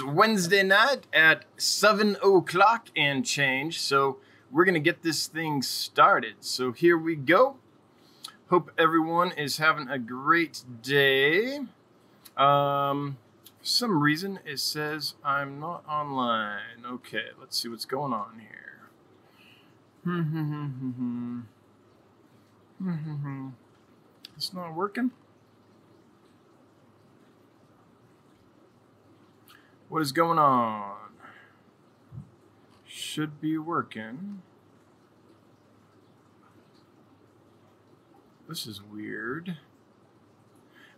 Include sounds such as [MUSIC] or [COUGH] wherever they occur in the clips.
Wednesday night at 7 o'clock and change. So we're going to get this thing started. So here we go. Hope everyone is having a great day. Um, for some reason, it says I'm not online. Okay, let's see what's going on here. Hmm, hmm, hmm, hmm, hmm. it's not working. What is going on? Should be working. This is weird.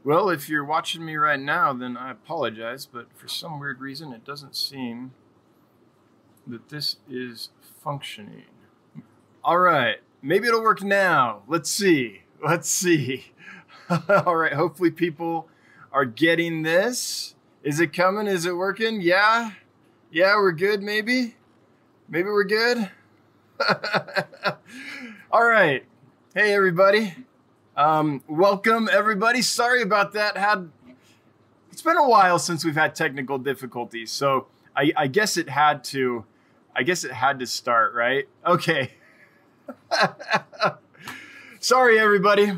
Well, if you're watching me right now, then I apologize, but for some weird reason, it doesn't seem that this is functioning. All right, maybe it'll work now. Let's see. Let's see. [LAUGHS] All right, hopefully, people are getting this. Is it coming? Is it working? Yeah. Yeah, we're good, maybe. Maybe we're good. [LAUGHS] All right. Hey, everybody. Um, welcome, everybody. Sorry about that. Had it's been a while since we've had technical difficulties, so I, I guess it had to. I guess it had to start, right? Okay. [LAUGHS] Sorry, everybody.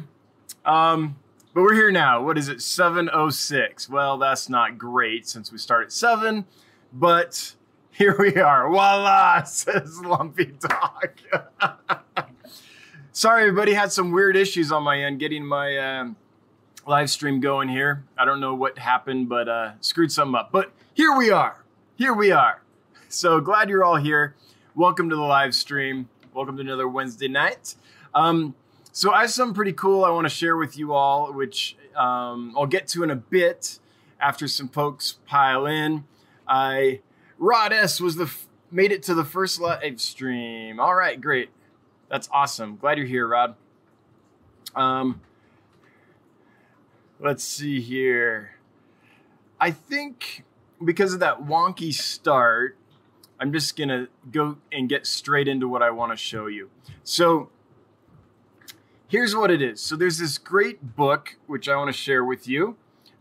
Um, but we're here now. What is it? 706. Well, that's not great since we start at 7, but here we are. Voila, [LAUGHS] says Lumpy Dog. [LAUGHS] Sorry, everybody had some weird issues on my end getting my um, live stream going here. I don't know what happened, but uh, screwed something up. But here we are. Here we are. So glad you're all here. Welcome to the live stream. Welcome to another Wednesday night. Um, so I have something pretty cool I want to share with you all, which um, I'll get to in a bit after some folks pile in. I Rod S was the f- made it to the first live stream. All right, great. That's awesome. Glad you're here, Rod. Um, let's see here. I think because of that wonky start, I'm just gonna go and get straight into what I want to show you. So here's what it is. So there's this great book which I want to share with you.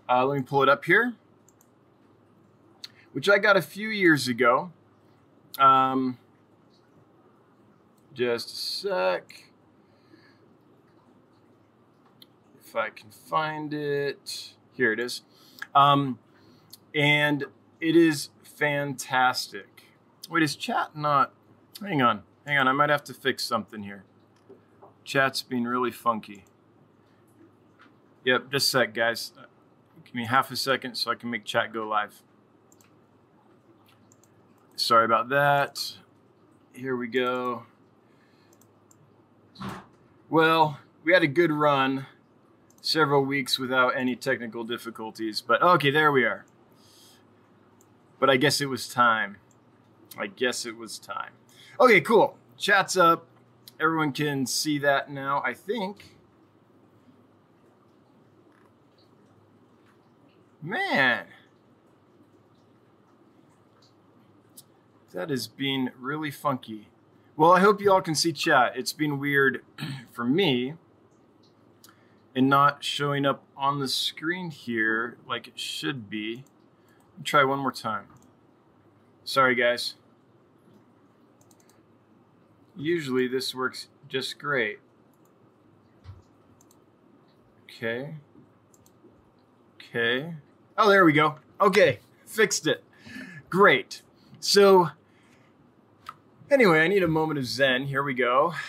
Uh, let me pull it up here, which I got a few years ago. Um, just a sec. If I can find it. Here it is. Um, and it is fantastic. Wait, is chat not? Hang on. Hang on. I might have to fix something here. Chat's being really funky. Yep, just a sec, guys. Give me half a second so I can make chat go live. Sorry about that. Here we go. Well, we had a good run, several weeks without any technical difficulties, but okay, there we are. But I guess it was time. I guess it was time. Okay, cool. Chat's up everyone can see that now, I think. Man. That is being really funky. Well, I hope you all can see chat. It's been weird [CLEARS THROAT] for me and not showing up on the screen here like it should be. try one more time. Sorry, guys. Usually this works just great. Okay. Okay. Oh, there we go. Okay, fixed it. Great. So, anyway, I need a moment of zen. Here we go. [SIGHS]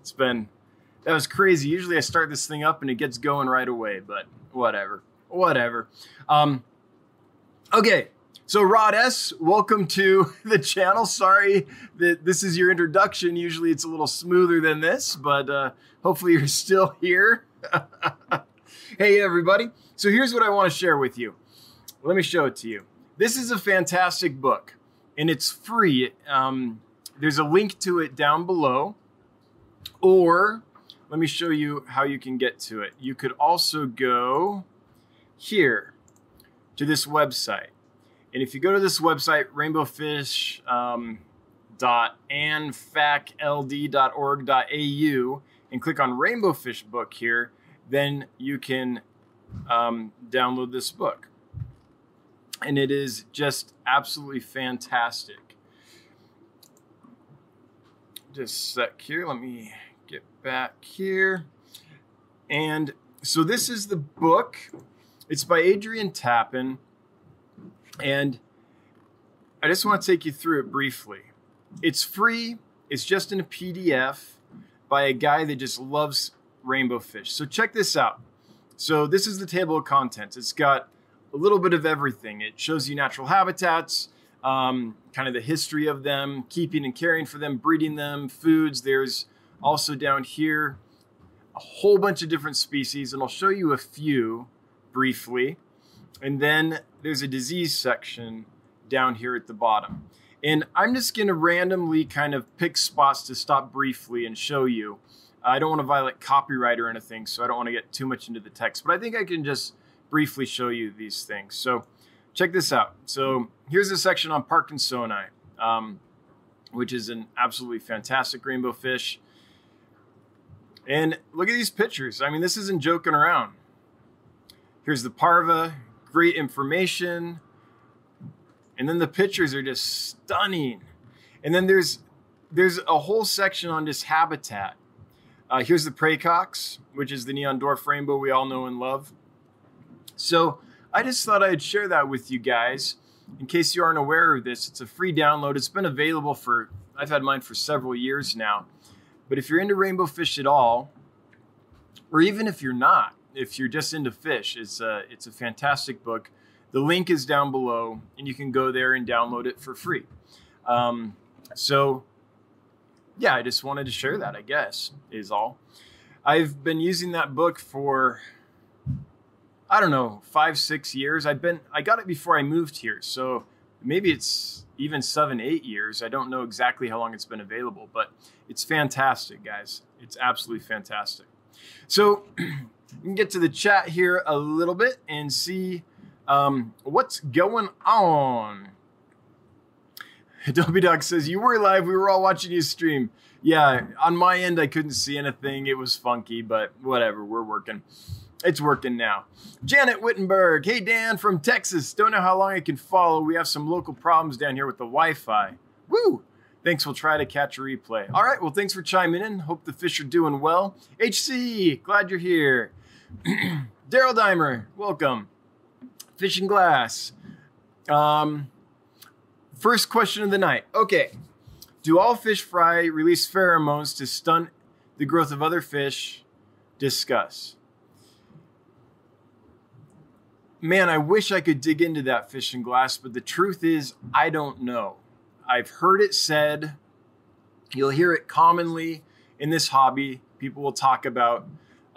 It's been, that was crazy. Usually I start this thing up and it gets going right away, but whatever. Whatever. Um, okay, so, Rod S., welcome to [LAUGHS] the channel. Sorry that this is your introduction. Usually it's a little smoother than this, but uh, hopefully you're [LAUGHS] still here. [LAUGHS] hey, everybody. So, here's what I want to share with you. Let me show it to you. This is a fantastic book, and it's free. Um, there's a link to it down below, or let me show you how you can get to it. You could also go here to this website and if you go to this website, rainbowfish.anfacld.org.au, and click on Rainbowfish book here, then you can um, download this book. and it is just absolutely fantastic. Just sec here. Let me get back here. And so this is the book. It's by Adrian Tappin. And I just want to take you through it briefly. It's free, it's just in a PDF by a guy that just loves rainbow fish. So check this out. So this is the table of contents. It's got a little bit of everything. It shows you natural habitats, um, kind of the history of them, keeping and caring for them, breeding them, foods. There's also down here a whole bunch of different species, and I'll show you a few briefly. And then there's a disease section down here at the bottom. And I'm just going to randomly kind of pick spots to stop briefly and show you. I don't want to violate copyright or anything, so I don't want to get too much into the text, but I think I can just briefly show you these things. So check this out. So here's a section on Parkinsoni, um, which is an absolutely fantastic rainbow fish. And look at these pictures. I mean, this isn't joking around. Here's the parva, great information. And then the pictures are just stunning. And then there's there's a whole section on this habitat. Uh, here's the praecox, which is the neon dwarf rainbow we all know and love. So I just thought I'd share that with you guys in case you aren't aware of this. It's a free download. It's been available for I've had mine for several years now. But if you're into rainbow fish at all, or even if you're not, if you're just into fish, it's a, it's a fantastic book. The link is down below, and you can go there and download it for free. Um, so, yeah, I just wanted to share that, I guess, is all. I've been using that book for, I don't know, five, six years. I've been, I got it before I moved here. So maybe it's even seven, eight years. I don't know exactly how long it's been available, but it's fantastic, guys. It's absolutely fantastic. So [CLEARS THROAT] you can get to the chat here a little bit and see um, what's going on. Adobe Dog says, You were live. We were all watching you stream. Yeah, on my end, I couldn't see anything. It was funky, but whatever. We're working. It's working now. Janet Wittenberg. Hey, Dan from Texas. Don't know how long I can follow. We have some local problems down here with the Wi Fi. Woo! Thanks. We'll try to catch a replay. All right. Well, thanks for chiming in. Hope the fish are doing well. HC, glad you're here. [CLEARS THROAT] Daryl Dimer, welcome. Fishing Glass. Um, first question of the night. Okay. Do all fish fry release pheromones to stunt the growth of other fish? Discuss. Man, I wish I could dig into that fishing glass, but the truth is, I don't know. I've heard it said, you'll hear it commonly in this hobby. People will talk about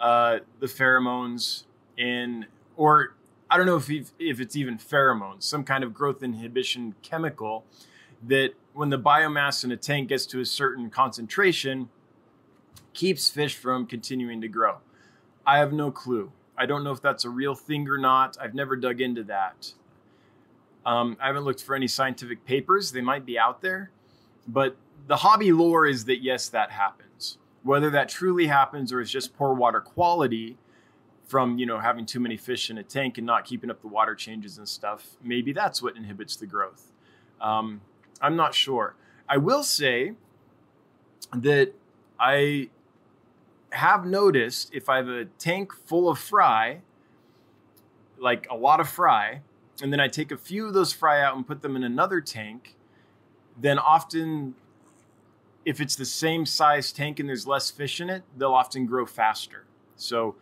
uh, the pheromones in, or I don't know if, if it's even pheromones, some kind of growth inhibition chemical that when the biomass in a tank gets to a certain concentration, keeps fish from continuing to grow. I have no clue. I don't know if that's a real thing or not. I've never dug into that. Um, I haven't looked for any scientific papers. They might be out there. But the hobby lore is that yes, that happens. Whether that truly happens or is just poor water quality from you know having too many fish in a tank and not keeping up the water changes and stuff, maybe that's what inhibits the growth. Um, I'm not sure. I will say that I have noticed if I have a tank full of fry, like a lot of fry, and then I take a few of those fry out and put them in another tank, then often, if it's the same size tank and there's less fish in it, they'll often grow faster. So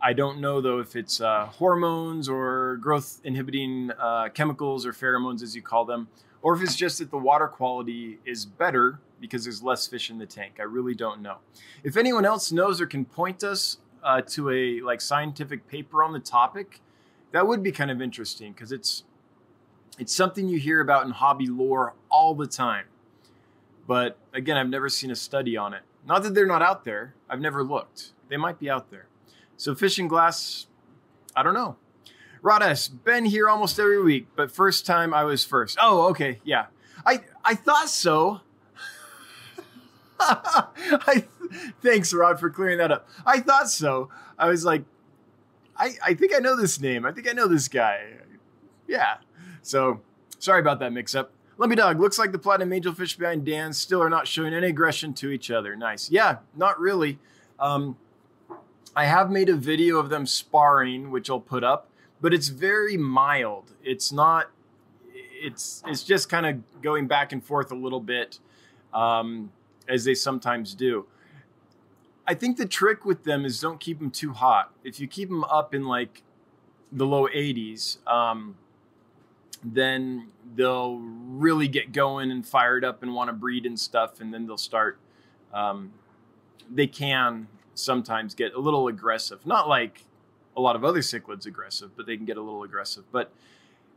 I don't know though if it's uh, hormones or growth inhibiting uh, chemicals or pheromones, as you call them, or if it's just that the water quality is better because there's less fish in the tank. I really don't know. If anyone else knows or can point us uh, to a like scientific paper on the topic, that would be kind of interesting because it's it's something you hear about in hobby lore all the time. But again, I've never seen a study on it. Not that they're not out there. I've never looked. They might be out there. So fishing glass, I don't know. Rodas, been here almost every week, but first time I was first. Oh, okay, yeah. I I thought so. [LAUGHS] I thanks, Rod, for clearing that up. I thought so. I was like, I I think I know this name. I think I know this guy. Yeah. So sorry about that mix up. Lumpy Dog, looks like the platinum angelfish behind Dan still are not showing any aggression to each other. Nice. Yeah, not really. Um, I have made a video of them sparring, which I'll put up, but it's very mild. It's not. It's it's just kind of going back and forth a little bit, um, as they sometimes do. I think the trick with them is don't keep them too hot. If you keep them up in like the low 80s, um, then they'll really get going and fired up and want to breed and stuff, and then they'll start. Um, they can sometimes get a little aggressive. Not like a lot of other cichlids aggressive, but they can get a little aggressive. But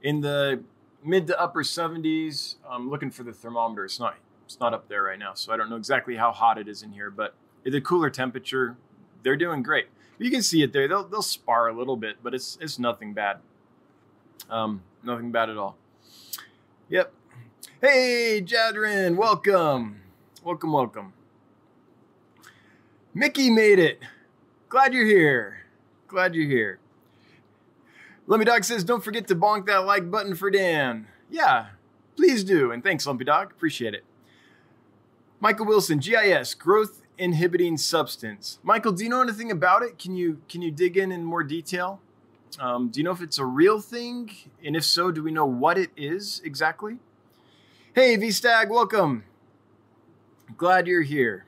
in the mid to upper 70s, I'm looking for the thermometer. It's not it's not up there right now, so I don't know exactly how hot it is in here. But at the cooler temperature, they're doing great. You can see it there. They'll they'll spar a little bit, but it's it's nothing bad. Um, nothing bad at all. Yep. Hey, Jadrin, welcome, welcome, welcome. Mickey made it. Glad you're here. Glad you're here. Lumpy Dog says, don't forget to bonk that like button for Dan. Yeah, please do. And thanks, Lumpy Dog. Appreciate it. Michael Wilson, GIS, growth inhibiting substance. Michael, do you know anything about it? Can you can you dig in in more detail? Um, do you know if it's a real thing? And if so, do we know what it is exactly? Hey, V Stag, welcome. Glad you're here.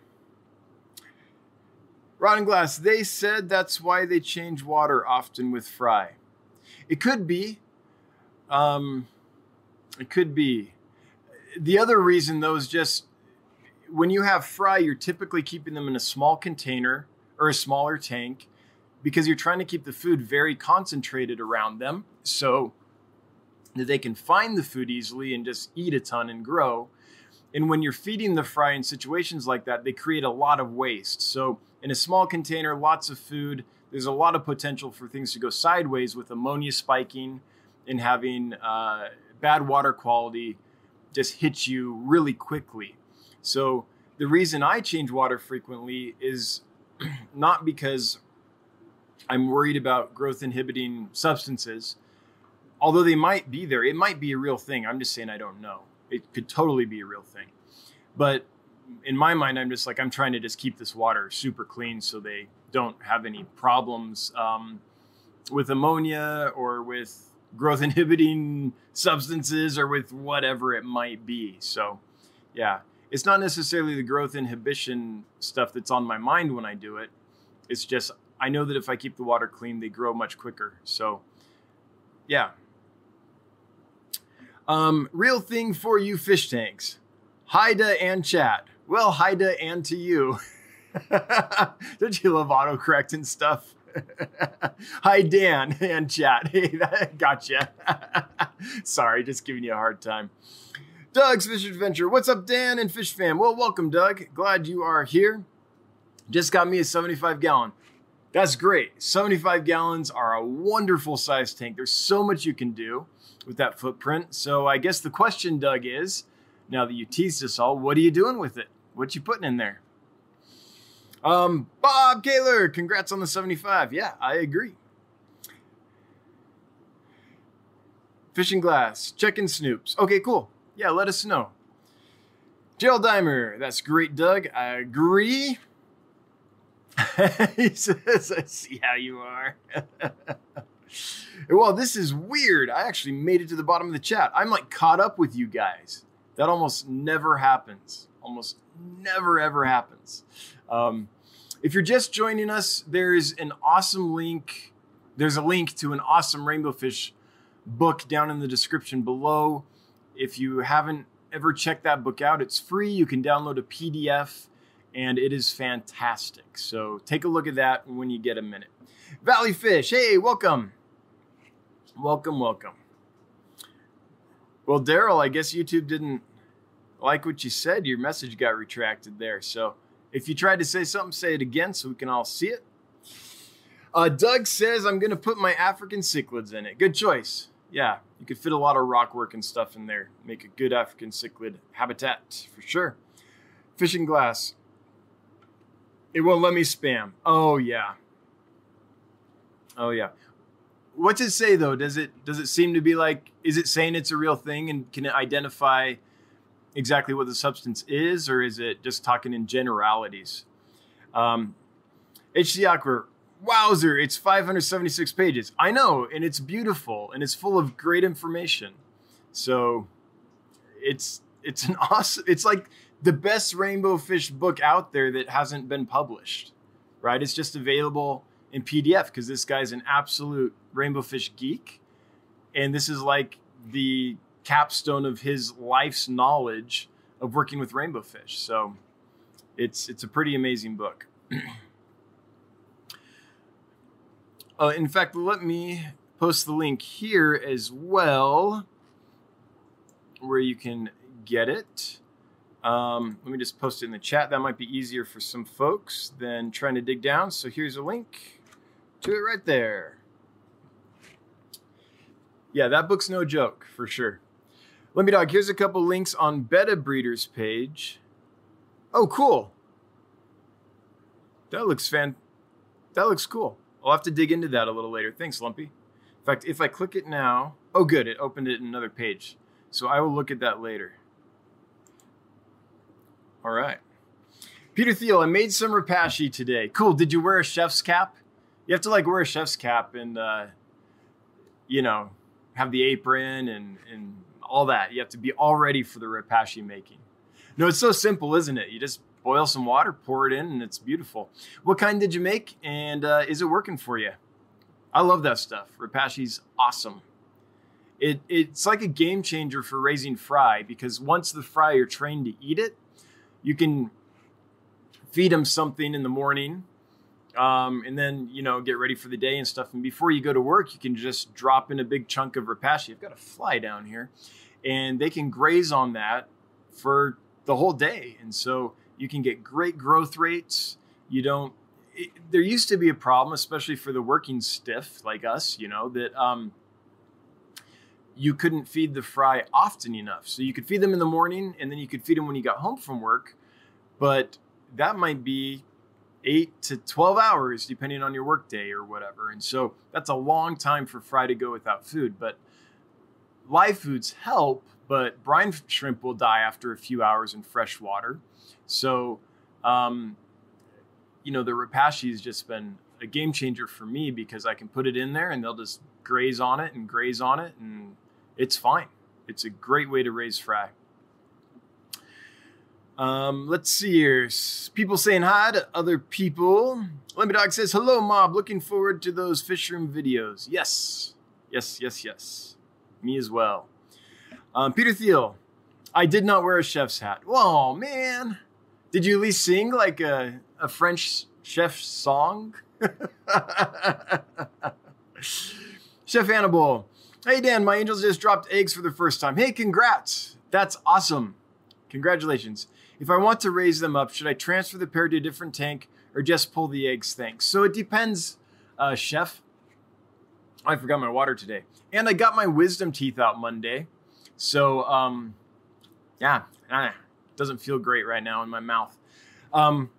Rotten glass. They said that's why they change water often with fry. It could be. Um, it could be. The other reason, though, is just when you have fry, you're typically keeping them in a small container or a smaller tank because you're trying to keep the food very concentrated around them so that they can find the food easily and just eat a ton and grow. And when you're feeding the fry in situations like that, they create a lot of waste. So in a small container, lots of food. There's a lot of potential for things to go sideways with ammonia spiking and having uh, bad water quality just hit you really quickly. So the reason I change water frequently is [CLEARS THROAT] not because I'm worried about growth inhibiting substances, although they might be there. It might be a real thing. I'm just saying I don't know. It could totally be a real thing. But in my mind, I'm just like I'm trying to just keep this water super clean so they don't have any problems um, with ammonia or with growth inhibiting substances or with whatever it might be. So, yeah, it's not necessarily the growth inhibition stuff that's on my mind when I do it. It's just I know that if I keep the water clean, they grow much quicker. So, yeah. Um, real thing for you fish tanks. Haida and chat. Well, Haida and to you. [LAUGHS] Don't you love autocorrect and stuff? [LAUGHS] Hi, Dan and chat. [LAUGHS] Hey, that, gotcha. Sorry, just giving you a hard time. Doug's Fish Adventure. What's up, Dan and Fish Fam? Well, welcome, Doug. Glad you are here. Just got me a 75 gallon. That's great. 75 gallons are a wonderful size tank. There's so much you can do with that footprint. So I guess the question, Doug, is now that you teased us all, what are you doing with it? What you putting in there? Um, Bob Kaler, congrats on the 75. Yeah, I agree. Fishing glass, checking snoops. Okay, cool. Yeah, let us know. Gerald Dimer, that's great, Doug. I agree. [LAUGHS] he says, I see how you are. [LAUGHS] well, this is weird. I actually made it to the bottom of the chat. I'm like caught up with you guys. That almost never happens. Almost never, ever happens. Um, if you're just joining us, there's an awesome link. There's a link to an awesome rainbow fish book down in the description below. If you haven't ever checked that book out, it's free. You can download a PDF and it is fantastic. So take a look at that when you get a minute. Valley Fish, hey, welcome. Welcome, welcome. Well, Daryl, I guess YouTube didn't like what you said. Your message got retracted there. So if you tried to say something, say it again so we can all see it. Uh, Doug says, I'm going to put my African cichlids in it. Good choice. Yeah, you could fit a lot of rock work and stuff in there. Make a good African cichlid habitat for sure. Fishing glass. It won't let me spam. Oh, yeah. Oh, yeah. what's it say though? Does it does it seem to be like is it saying it's a real thing and can it identify exactly what the substance is, or is it just talking in generalities? Um, HC Aqua, wowzer, it's 576 pages. I know, and it's beautiful and it's full of great information. So it's it's an [LAUGHS] awesome it's like the best rainbow fish book out there that hasn't been published. Right? It's just available in PDF because this guy's an absolute rainbow fish geek. And this is like the capstone of his life's knowledge of working with rainbow fish. So it's it's a pretty amazing book. [CLEARS THROAT] uh, in fact, let me post the link here as well, where you can get it. Um, let me just post it in the chat. That might be easier for some folks than trying to dig down. So here's a link to it right there. Yeah, that book's no joke for sure. Let me dog. Here's a couple links on Betta Breeder's page. Oh, cool. That looks fan. That looks cool. I'll have to dig into that a little later. Thanks, Lumpy. In fact, if I click it now, oh, good, it opened it in another page. So I will look at that later. All right. Peter Thiel, I made some Repashy today. Cool. Did you wear a chef's cap? You have to like wear a chef's cap and, uh, you know, have the apron and, and all that. You have to be all ready for the Repashy making. No, it's so simple, isn't it? You just boil some water, pour it in, and it's beautiful. What kind did you make? And uh, is it working for you? I love that stuff. Repashy's awesome. It, it's like a game changer for raising fry because once the fry are trained to eat it, you can feed them something in the morning um, and then you know get ready for the day and stuff. And before you go to work you can just drop in a big chunk of repashy i've got a fly down here. And they can graze on that for the whole day. And so you can get great growth rates. You don't it, there used to be a problem especially for the working stiff like us you know that um, you couldn't feed the fry often enough. So you could feed them in the morning and then you could feed them when you got home from work. But that might be eight to 12 hours, depending on your workday or whatever. And so that's a long time for fry to go without food. But live foods help, but brine shrimp will die after a few hours in fresh water. So, um, you know, the Repashy has just been a game changer for me because I can put it in there and they'll just graze on it and graze on it and it's fine. It's a great way to raise fry. Um, let's see here. People saying hi to other people. Lemmy Dog says, Hello, Mob. Looking forward to those fish room videos. Yes. Yes, yes, yes. Me as well. Um, Peter Thiel, I did not wear a chef's hat. Oh, man. Did you at least sing like a, a French chef song? [LAUGHS] chef Hannibal, Hey, Dan, my angels just dropped eggs for the first time. Hey, congrats. That's awesome. Congratulations. If I want to raise them up, should I transfer the pair to a different tank or just pull the eggs? Thanks. So it depends, uh, chef. I forgot my water today. And I got my wisdom teeth out Monday. So, um, yeah, doesn't feel great right now in my mouth. Um,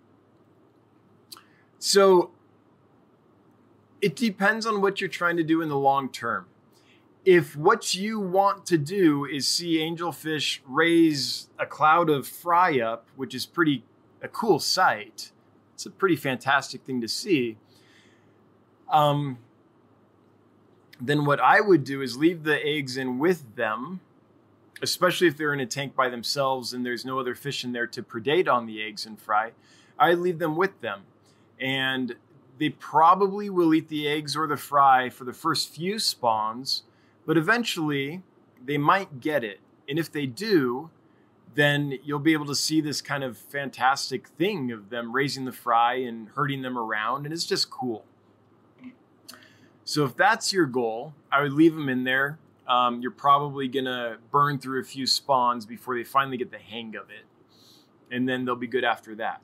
so it depends on what you're trying to do in the long term if what you want to do is see angelfish raise a cloud of fry up, which is pretty a cool sight, it's a pretty fantastic thing to see. Um, then what I would do is leave the eggs in with them, especially if they're in a tank by themselves and there's no other fish in there to predate on the eggs and fry. I leave them with them, and they probably will eat the eggs or the fry for the first few spawns but eventually, they might get it. And if they do, then you'll be able to see this kind of fantastic thing of them raising the fry and herding them around. And it's just cool. So if that's your goal, I would leave them in there. Um, you're probably going to burn through a few spawns before they finally get the hang of it. And then they'll be good after that.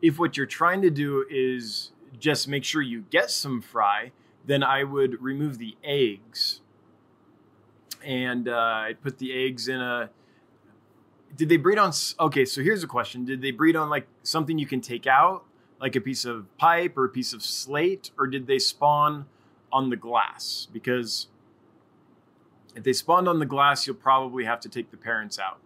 If what you're trying to do is just make sure you get some fry, then I would remove the eggs and uh, I put the eggs in a. Did they breed on? Okay, so here's a question: Did they breed on like something you can take out, like a piece of pipe or a piece of slate, or did they spawn on the glass because if they spawned on the glass, you'll probably have to take the parents out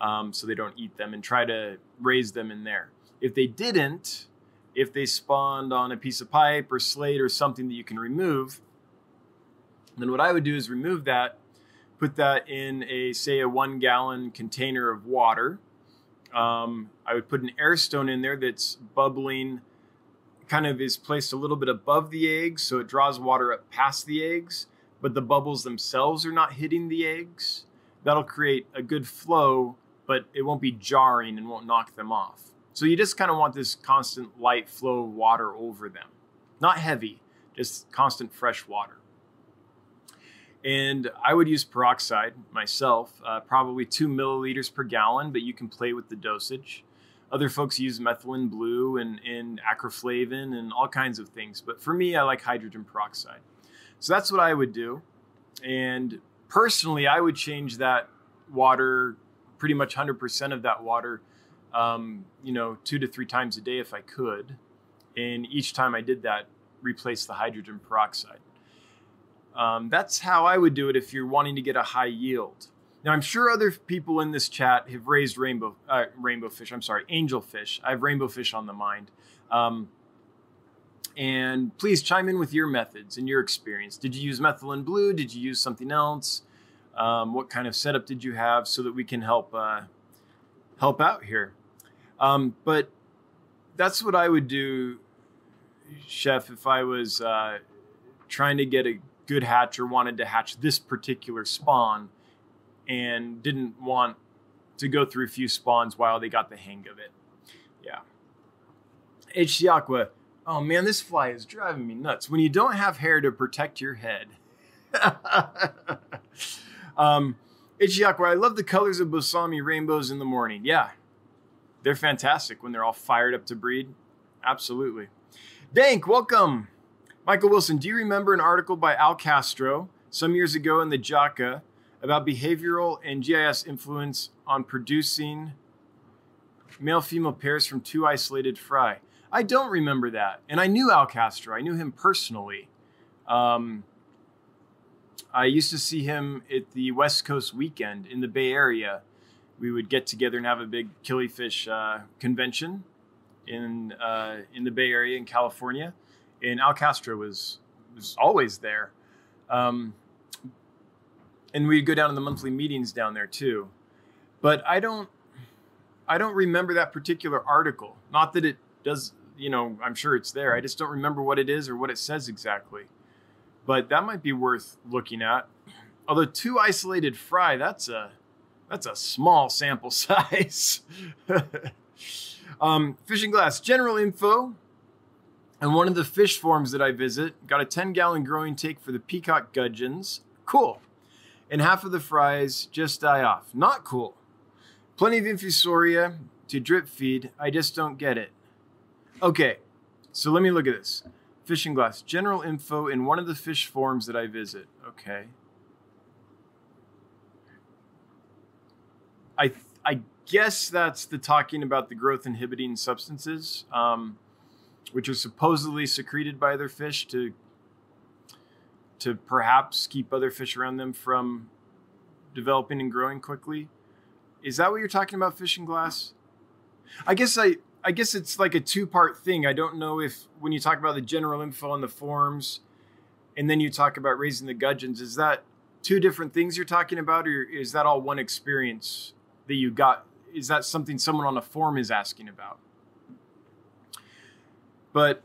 um, so they don't eat them and try to raise them in there. If they didn't, if they spawned on a piece of pipe or slate or something that you can remove, then what I would do is remove that, put that in a say a one gallon container of water. Um, I would put an air stone in there that's bubbling, kind of is placed a little bit above the eggs, so it draws water up past the eggs, but the bubbles themselves are not hitting the eggs. That'll create a good flow, but it won't be jarring and won't knock them off. So you just kind of want this constant light flow of water over them. Not heavy, just constant fresh water. And I would use peroxide myself, uh, probably two milliliters per gallon, but you can play with the dosage. Other folks use methylene blue and, and acriflavine and all kinds of things. But for me, I like hydrogen peroxide. So that's what I would do. And personally, I would change that water, pretty much 100% of that water, um, you know, two to three times a day if I could. And each time I did that, replace the hydrogen peroxide. Um, that's how I would do it if you're wanting to get a high yield. Now, I'm sure other people in this chat have raised rainbow uh, rainbow fish. I'm sorry, angel fish. I have rainbow fish on the mind. Um, and please chime in with your methods and your experience. Did you use methylene blue? Did you use something else? Um, what kind of setup did you have so that we can help uh, help out here? Um, but that's what I would do, Chef, if I was uh, trying to get a good hatcher, wanted to hatch this particular spawn, and didn't want to go through a few spawns while they got the hang of it. Yeah. H. Aqua. Oh man, this fly is driving me nuts. When you don't have hair to protect your head. [LAUGHS] um, Aqua, I love the colors of Boesemani rainbows in the morning. Yeah, they're fantastic when they're all fired up to breed. Absolutely. Dank, welcome. Michael Wilson, do you remember an article by Al Castro some years ago in the JAKA about behavioral and GIS influence on producing male female pairs from two isolated fry? I don't remember that. And I knew Al Castro, I knew him personally. Um, I used to see him at the West Coast weekend in the Bay Area we would get together and have a big killifish uh, convention in uh, in the Bay Area in California. And Al Castro was was always there, um, and we'd go down to the monthly meetings down there too. But I don't I don't remember that particular article. Not that it does, you know, I'm sure it's there. I just don't remember what it is or what it says exactly. But that might be worth looking at. Although two isolated fry, that's a that's a small sample [LAUGHS] size. [LAUGHS] um, fishing glass, general info. And one of the fish farms that I visit got a 10 gallon growing tank for the peacock gudgeons. Cool. And half of the fries just die off. Not cool. Plenty of infusoria to drip feed. I just don't get it. Okay, so let me look at this. Fishing glass, general info in one of the fish farms that I visit. Okay. I I guess that's the talking about the growth inhibiting substances, um, which are supposedly secreted by their fish to to perhaps keep other fish around them from developing and growing quickly. Is that what you're talking about, fishing glass? I guess I I guess it's like a two part thing. I don't know if when you talk about the general info on the forms, and then you talk about raising the gudgeons, is that two different things you're talking about, or is that all one experience? that you got is that something someone on a form is asking about but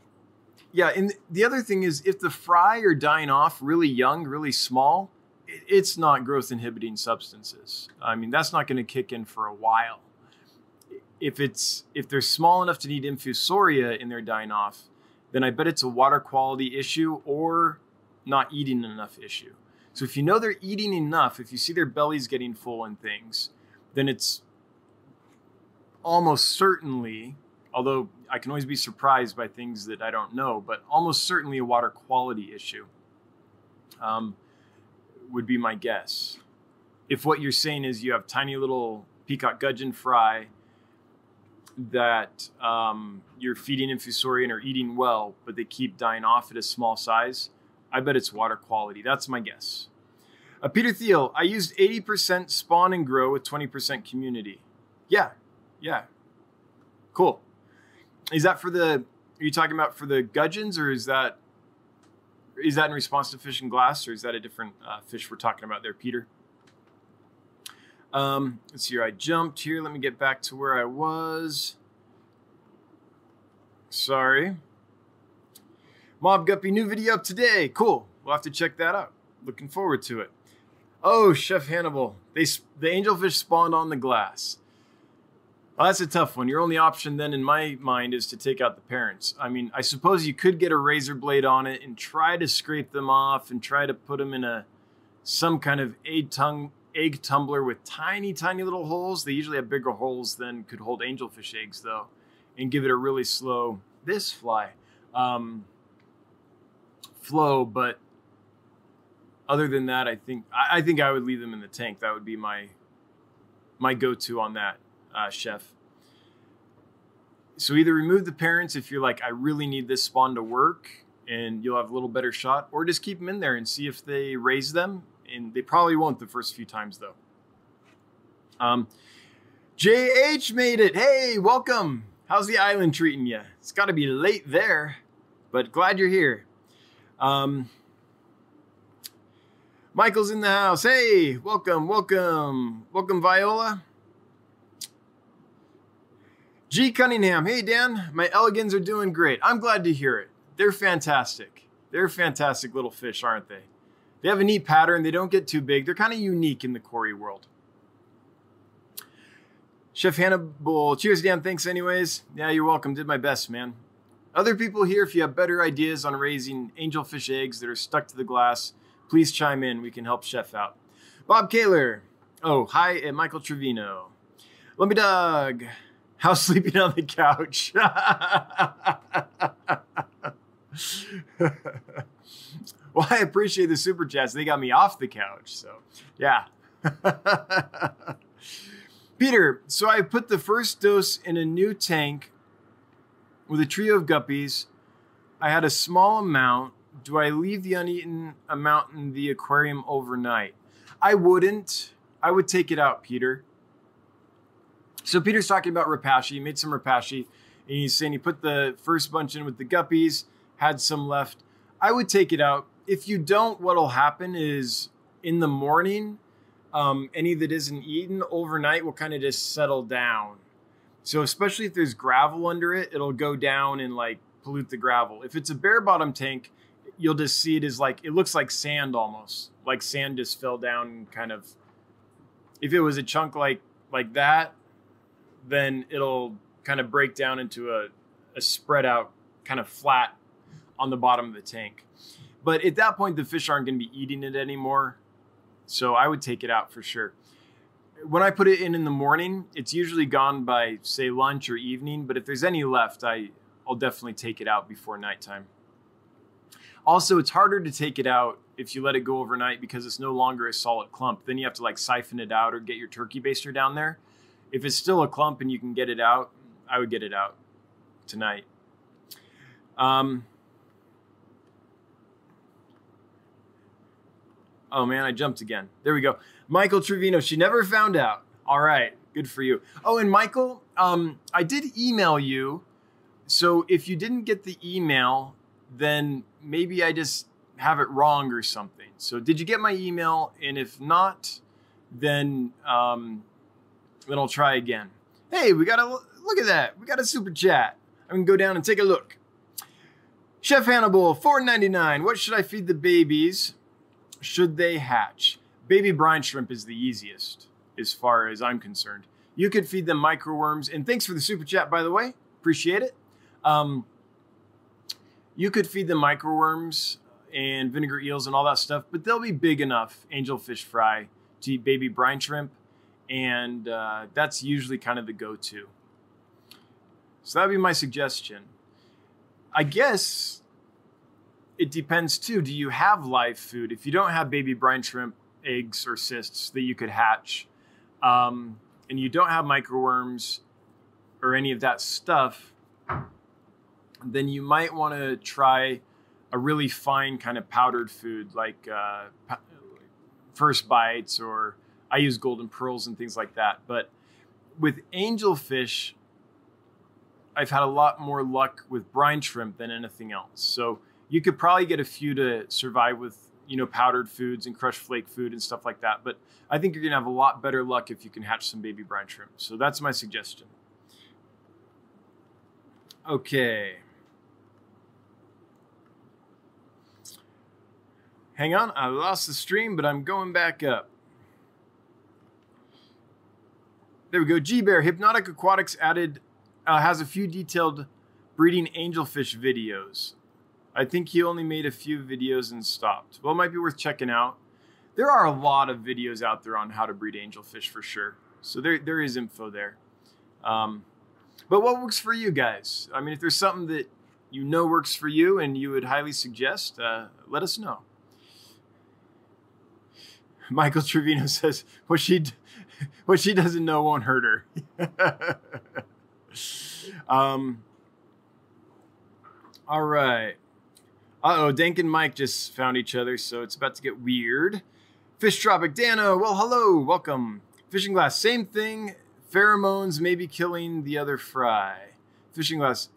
yeah and the other thing is if the fry are dying off really young really small it's not growth inhibiting substances. I mean that's not going to kick in for a while. If it's if they're small enough to need infusoria and they're dying off then i bet it's a water quality issue or not eating enough issue. So if you know they're eating enough if you see their bellies getting full and things then it's almost certainly, although I can always be surprised by things that I don't know, but almost certainly a water quality issue um, would be my guess. If what you're saying is you have tiny little peacock gudgeon fry that um, you're feeding infusorian or eating well, but they keep dying off at a small size, I bet it's water quality. That's my guess. Uh, Peter Thiel, I used 80% spawn and grow with 20% community. Yeah, yeah. Cool. Is that for the, are you talking about for the gudgeons or is that, is that in response to fish and glass or is that a different uh, fish we're talking about there, Peter? Um, let's see here. I jumped here. Let me get back to where I was. Sorry. Mob Guppy new video up today. Cool. We'll have to check that out. Looking forward to it. Oh, Chef Hannibal. They the angelfish spawned on the glass. Well, that's a tough one. Your only option then, in my mind, is to take out the parents. I mean, I suppose you could get a razor blade on it and try to scrape them off and try to put them in a some kind of egg tongue egg tumbler with tiny, tiny little holes. They usually have bigger holes than could hold angelfish eggs, though, and give it a really slow this fly um, flow. But other than that, I think I, I, think I would leave them in the tank. That would be my my go-to on that, uh, chef. So either remove the parents if you're like, I really need this spawn to work, and you'll have a little better shot, or just keep them in there and see if they raise them. And they probably won't the first few times though. Um, JH made it. Hey, welcome. How's the island treating you? It's got to be late there, but glad you're here. Um, Michael's in the house. Hey, welcome, welcome, welcome, Viola. G. Cunningham. Hey, Dan. My elegans are doing great. I'm glad to hear it. They're fantastic. They're fantastic little fish, aren't they? They have a neat pattern. They don't get too big. They're kind of unique in the Cory world. Chef Hannibal, cheers, Dan. Thanks, anyways. Yeah, you're welcome. Did my best, man. Other people here, if you have better ideas on raising angelfish eggs that are stuck to the glass, please chime in. We can help Chef out. Bob Kaler. Oh, hi, and Michael Trevino. Lumpy Dog. How's sleeping on the couch? well, I appreciate the super chats. They got me off the couch. So, yeah. Peter, so I put the first dose in a new tank with a trio of guppies. I had a small amount do I leave the uneaten amount in the aquarium overnight? I wouldn't. I would take it out, Peter. So Peter's talking about Repashy. He made some Repashy, and he's saying he put the first bunch in with the guppies, had some left. I would take it out. If you don't, what'll happen is in the morning, um, any that isn't eaten overnight will kind of just settle down. So especially if there's gravel under it, it'll go down and like pollute the gravel. If it's a bare bottom tank, you'll just see it as like it looks like sand almost, like sand just fell down kind of. If it was a chunk like like that, then it'll kind of break down into a, a spread out kind of flat on the bottom of the tank. But at that point, the fish aren't going to be eating it anymore. So I would take it out for sure. When I put it in in the morning, it's usually gone by say lunch or evening. But if there's any left, I I'll definitely take it out before nighttime. Also, it's harder to take it out if you let it go overnight because it's no longer a solid clump. Then you have to like siphon it out or get your turkey baster down there. If it's still a clump and you can get it out, I would get it out tonight. Um, oh man, I jumped again. There we go. Michael Trevino, she never found out. All right, good for you. Oh, and Michael, um, I did email you. So if you didn't get the email, then maybe I just have it wrong or something. So did you get my email? And if not, then um, then I'll try again. Hey, we got a look at that. We got a super chat. I'm gonna go down and take a look. Chef Hannibal, four ninety nine. What should I feed the babies? Should they hatch? Baby brine shrimp is the easiest, as far as I'm concerned. You could feed them microworms. And thanks for the super chat, by the way. Appreciate it. Um, you could feed them microworms and vinegar eels and all that stuff, but they'll be big enough angelfish fry to eat baby brine shrimp, and uh, that's usually kind of the go-to. So that'd be my suggestion. I guess it depends too. Do you have live food? If you don't have baby brine shrimp eggs or cysts that you could hatch, um, and you don't have microworms or any of that stuff, then you might want to try a really fine kind of powdered food like uh, First Bites or I use Golden Pearls and things like that. But with angelfish, I've had a lot more luck with brine shrimp than anything else. So you could probably get a few to survive with you know powdered foods and crushed flake food and stuff like that. But I think you're gonna have a lot better luck if you can hatch some baby brine shrimp. So that's my suggestion. Okay. Hang on, I lost the stream, but I'm going back up. There we go. G Bear Hypnotic Aquatics added uh, has a few detailed breeding angelfish videos. I think he only made a few videos and stopped. Well, it might be worth checking out. There are a lot of videos out there on how to breed angelfish for sure. So there, there is info there. Um, but what works for you guys? I mean, if there's something that you know works for you and you would highly suggest, uh, let us know. Michael Trevino [LAUGHS] says, "What she, [LAUGHS] what she doesn't know won't hurt her." [LAUGHS] um. All right. Uh oh, Dank and Mike just found each other, so it's about to get weird. Fish Tropic Dano, well, hello, welcome. Fishing Glass, same thing. Pheromones maybe killing the other fry. Fishing Glass,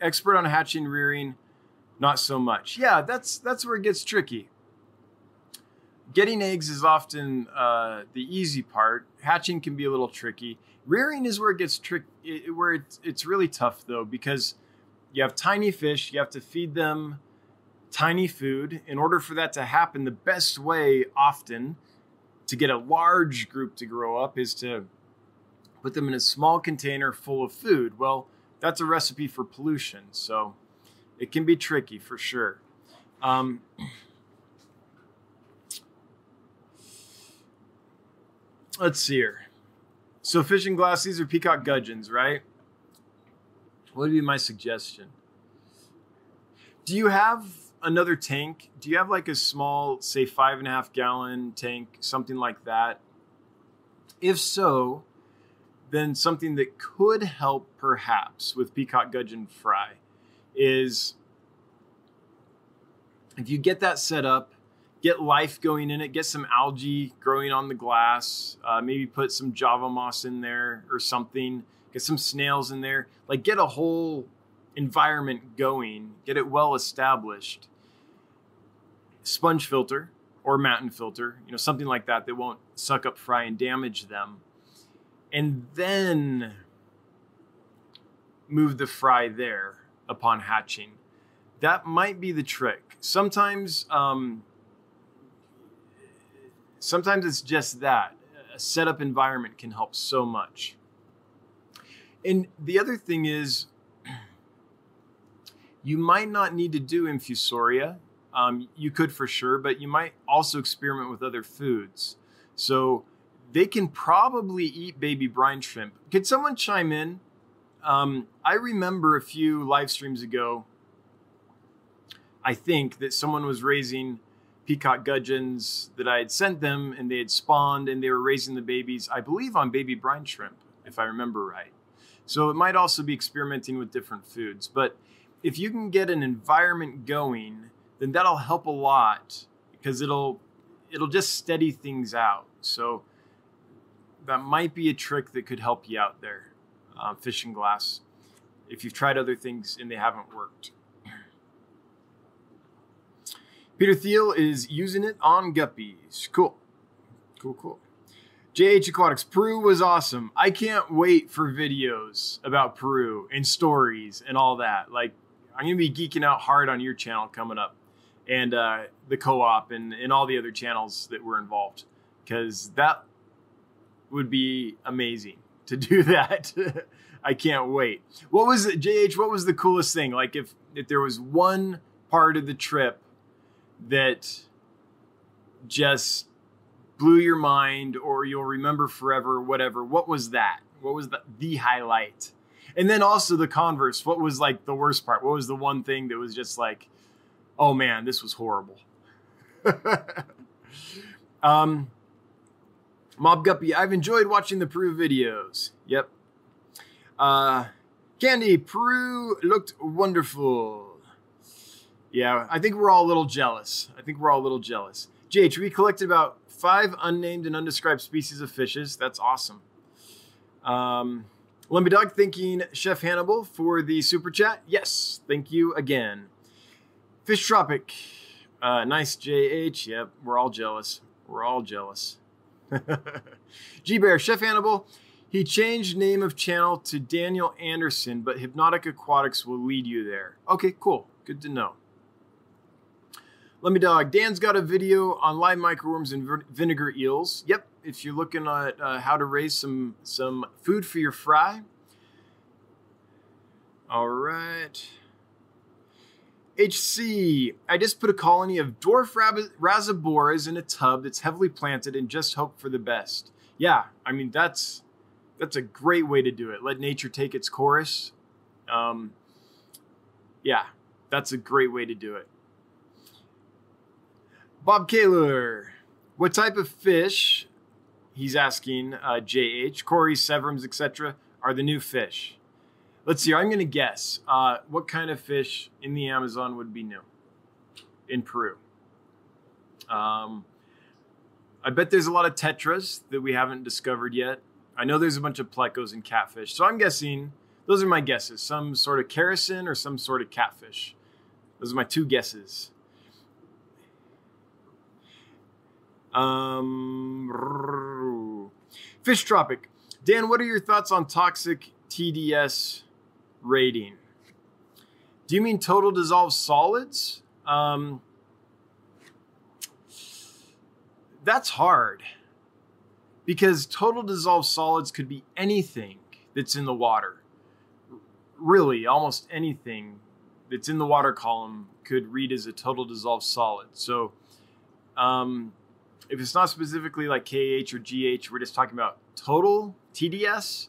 expert on hatching, rearing, not so much. Yeah, that's that's where it gets tricky getting eggs is often uh, the easy part. Hatching can be a little tricky. Rearing is where it gets trick, where it's, it's really tough though because you have tiny fish. You have to feed them tiny food. In order for that to happen, the best way often to get a large group to grow up is to put them in a small container full of food. Well, that's a recipe for pollution, so it can be tricky for sure. Um, let's see here. So fishing glass, these are peacock gudgeons, right? What would be my suggestion? Do you have another tank? Do you have like a small, say five and a half gallon tank, something like that? If so, then something that could help perhaps with peacock gudgeon fry is if you get that set up get life going in it, get some algae growing on the glass, uh, maybe put some Java moss in there or something, get some snails in there, like get a whole environment going, get it well established. Sponge filter or Matten filter, you know, something like that that won't suck up fry and damage them. And then move the fry there upon hatching. That might be the trick. Sometimes um, sometimes it's just that a setup environment can help so much. And the other thing is, [CLEARS THROAT] you might not need to do infusoria. Um, you could for sure, but you might also experiment with other foods. So they can probably eat baby brine shrimp. Could someone chime in? Um, I remember a few live streams ago, I think that someone was raising peacock gudgeons that I had sent them, and they had spawned, and they were raising the babies, I believe, on baby brine shrimp, if I remember right. So it might also be experimenting with different foods. But if you can get an environment going, then that'll help a lot because it'll it'll just steady things out. So that might be a trick that could help you out there, uh, fishing glass, if you've tried other things and they haven't worked. Peter Thiel is using it on guppies. Cool. Cool, cool. JH Aquatics, Peru was awesome. I can't wait for videos about Peru and stories and all that. Like, I'm going to be geeking out hard on your channel coming up and uh, the co op and, and all the other channels that were involved because that would be amazing to [LAUGHS] do that. I can't wait. What was it, JH? What was the coolest thing? Like, if, if there was one part of the trip that just blew your mind or you'll remember forever, whatever. What was that? What was the, the highlight? And then also the converse. What was like the worst part? What was the one thing that was just like, oh man, this was horrible? [LAUGHS] um, Mob Guppy, I've enjoyed watching the Peru videos. Yep. Uh, Candy, Peru looked wonderful. Yeah, I think we're all a little jealous. I think we're all a little jealous. JH, we collected about five unnamed and undescribed species of fishes. That's awesome. Um, Lumpy Dog thanking Chef Hannibal for the super chat. Yes, thank you again. Fish Tropic. Uh, nice JH. Yep, we're all jealous. We're all jealous. [LAUGHS] G Bear, Chef Hannibal. He changed name of channel to Daniel Anderson, but Hypnotic Aquatics will lead you there. Okay, cool. Good to know. Lumpy Dog. Dan's got a video on live microworms and vinegar eels. Yep, if you're looking at uh, how to raise some some food for your fry. All right. HC, I just put a colony of dwarf rasiboras in a tub that's heavily planted and just hope for the best. Yeah, I mean that's that's a great way to do it. Let nature take its course. Um, yeah, that's a great way to do it. Bob Kaler, what type of fish? He's asking uh, JH, Corey, Severums, etc. Are the new fish? Let's see. I'm going to guess. Uh, what kind of fish in the Amazon would be new in Peru? Um, I bet there's a lot of tetras that we haven't discovered yet. I know there's a bunch of plecos and catfish. So I'm guessing, those are my guesses. Some sort of characin or some sort of catfish. Those are my two guesses. Um, Fish Tropic. Dan, what are your thoughts on toxic TDS rating. Do you mean total dissolved solids? Um, that's hard because total dissolved solids could be anything that's in the water. Really, almost anything that's in the water column could read as a total dissolved solid. So, um, if it's not specifically like KH or GH, we're just talking about total TDS,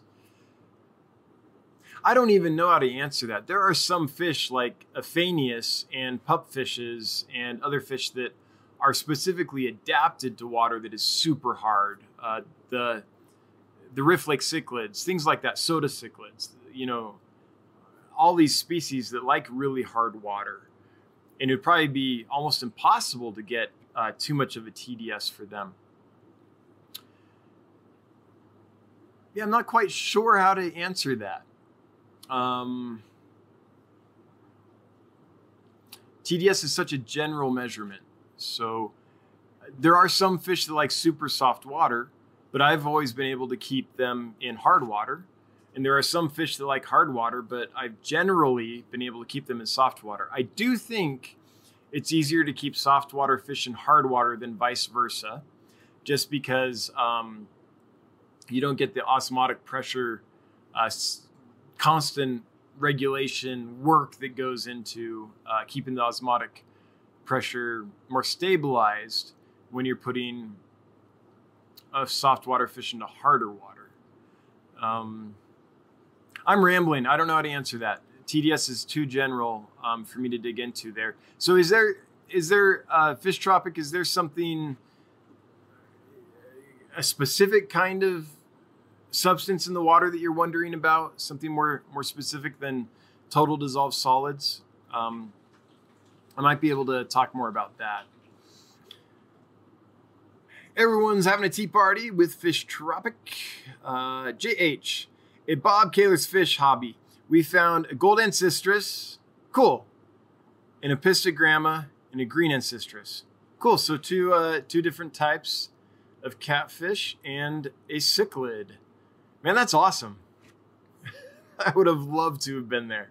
I don't even know how to answer that. There are some fish like Aphanius and pupfishes and other fish that are specifically adapted to water that is super hard. Uh, the the rift lake cichlids, things like that, soda cichlids, you know, all these species that like really hard water. And it would probably be almost impossible to get uh, too much of a TDS for them. Yeah, I'm not quite sure how to answer that. Um, TDS is such a general measurement. So there are some fish that like super soft water, but I've always been able to keep them in hard water. And there are some fish that like hard water, but I've generally been able to keep them in soft water. I do think it's easier to keep soft water fish in hard water than vice versa, just because um, you don't get the osmotic pressure uh, constant regulation work that goes into uh, keeping the osmotic pressure more stabilized when you're putting a soft water fish into harder water. Um, I'm rambling. I don't know how to answer that. TDS is too general um, for me to dig into there. So is there is there uh, fish tropic? Is there something a specific kind of substance in the water that you're wondering about, something more more specific than total dissolved solids, um, I might be able to talk more about that. Everyone's having a tea party with Fish Tropic. Uh, JH, at Bob Kaler's Fish Hobby, we found a gold ancistrus, cool, an apistogramma, and a green ancistrus. Cool, so two, uh, two different types of catfish and a cichlid. Man, that's awesome. [LAUGHS] I would have loved to have been there.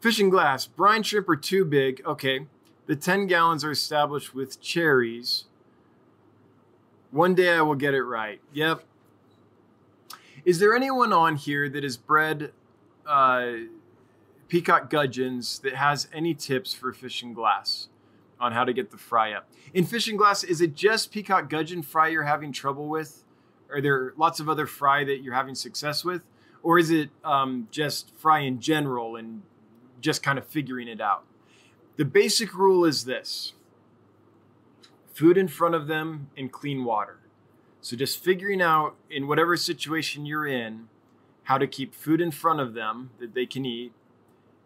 Fishing glass. Brine shrimp are too big. Okay. The 10 gallons are established with cherries. One day I will get it right. Yep. Is there anyone on here that has bred uh, peacock gudgeons that has any tips for fishing glass on how to get the fry up? In fishing glass, is it just peacock gudgeon fry you're having trouble with? are there lots of other fry that you're having success with or is it um, just fry in general and just kind of figuring it out the basic rule is this food in front of them and clean water so just figuring out in whatever situation you're in how to keep food in front of them that they can eat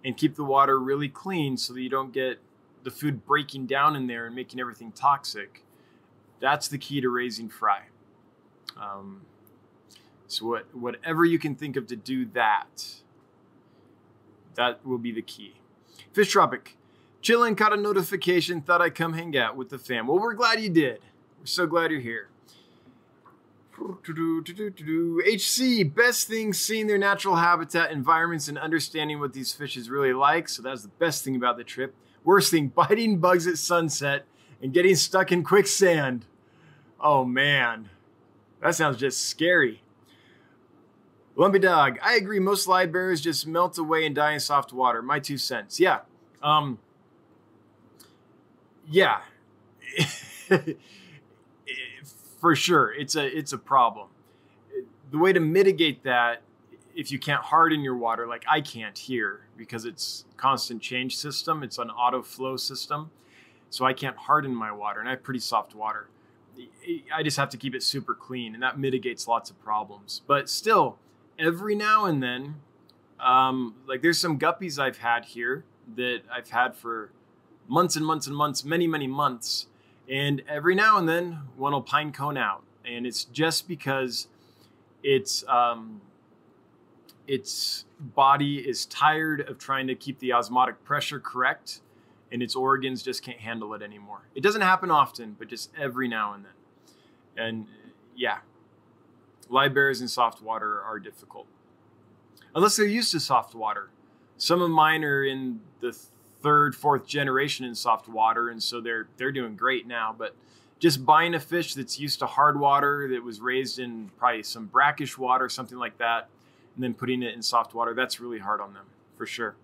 and keep the water really clean so that you don't get the food breaking down in there and making everything toxic. That's the key to raising fry. Um, so what, whatever you can think of to do that, that will be the key. Fish Tropic, chilling, caught a notification, thought I'd come hang out with the fam. Well, we're glad you did. We're so glad you're here. HC, best thing seeing their natural habitat, environments, and understanding what these fishes really like. So that's the best thing about the trip. Worst thing, [LAUGHS] biting bugs at sunset and getting stuck in quicksand. Oh man, that sounds just scary. Lumpy Dog, I agree. Most livebearers just melt away and die in soft water. My two cents. Yeah. Um, yeah. [LAUGHS] For sure. It's a it's a problem. The way to mitigate that, if you can't harden your water, like I can't here, because it's constant change system, it's an auto flow system. So I can't harden my water, and I have pretty soft water. I just have to keep it super clean, and that mitigates lots of problems. But still, every now and then, um, like there's some guppies I've had here that I've had for months and months and months, many, many months. And every now and then one will pine cone out. And it's just because it's, um, its body is tired of trying to keep the osmotic pressure correct and its organs just can't handle it anymore. It doesn't happen often, but just every now and then. And yeah, livebearers in soft water are difficult. Unless they're used to soft water. Some of mine are in the third, fourth generation in soft water, and so they're they're doing great now. But just buying a fish that's used to hard water that was raised in probably some brackish water, something like that, and then putting it in soft water, that's really hard on them for sure.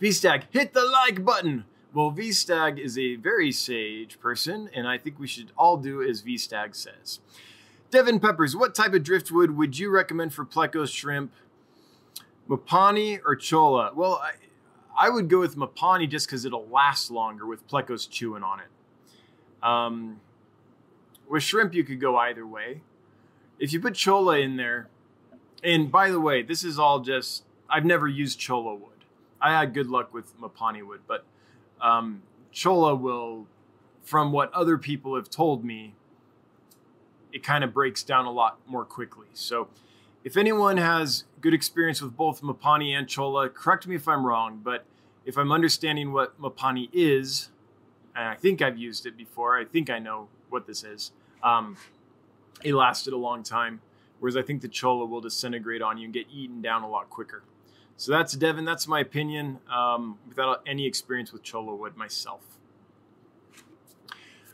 VStag, hit the like button. Well, VStag is a very sage person, and I think we should all do as VStag says. Devin Peppers, what type of driftwood would you recommend for Plecos shrimp? Mopani or Cholla? Well, I, would go with Mopani just because it'll last longer with Plecos chewing on it. Um, with shrimp, you could go either way. If you put Cholla in there, and by the way, this is all just, I've never used Cholla wood. I had good luck with Mopani wood, but um, Cholla will, from what other people have told me, it kind of breaks down a lot more quickly. So if anyone has good experience with both Mopani and Cholla, correct me if I'm wrong, but if I'm understanding what Mopani is, and I think I've used it before, I think I know what this is. Um, it lasted a long time, whereas I think the Cholla will disintegrate on you and get eaten down a lot quicker. So that's Devin. That's my opinion um, without any experience with Cholla wood myself.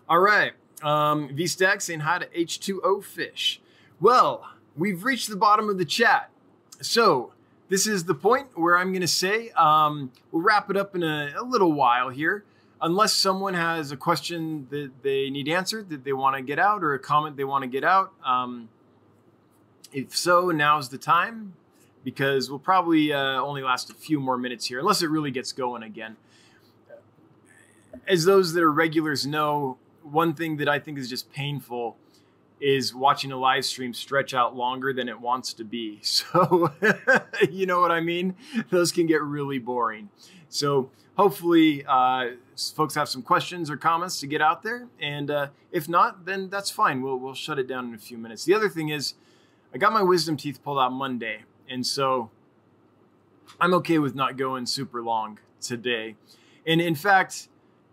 All right. Um, VStag saying hi to H2O Fish. Well, we've reached the bottom of the chat. So, this is the point where I'm going to say um, we'll wrap it up in a, a, little while here. Unless someone has a question that they need answered that they want to get out or a comment they want to get out. Um, if so, now's the time because we'll probably uh, only last a few more minutes here, unless it really gets going again. As those that are regulars know, one thing that I think is just painful is watching a live stream stretch out longer than it wants to be. [LAUGHS] So, you know what I mean? Those can get really boring. So, hopefully, uh, folks have some questions or comments to get out there. And uh, if not, then that's fine. We'll, we'll shut it down in a few minutes. The other thing is, I got my wisdom teeth pulled out Monday. And so, I'm okay with not going super long today. And in fact,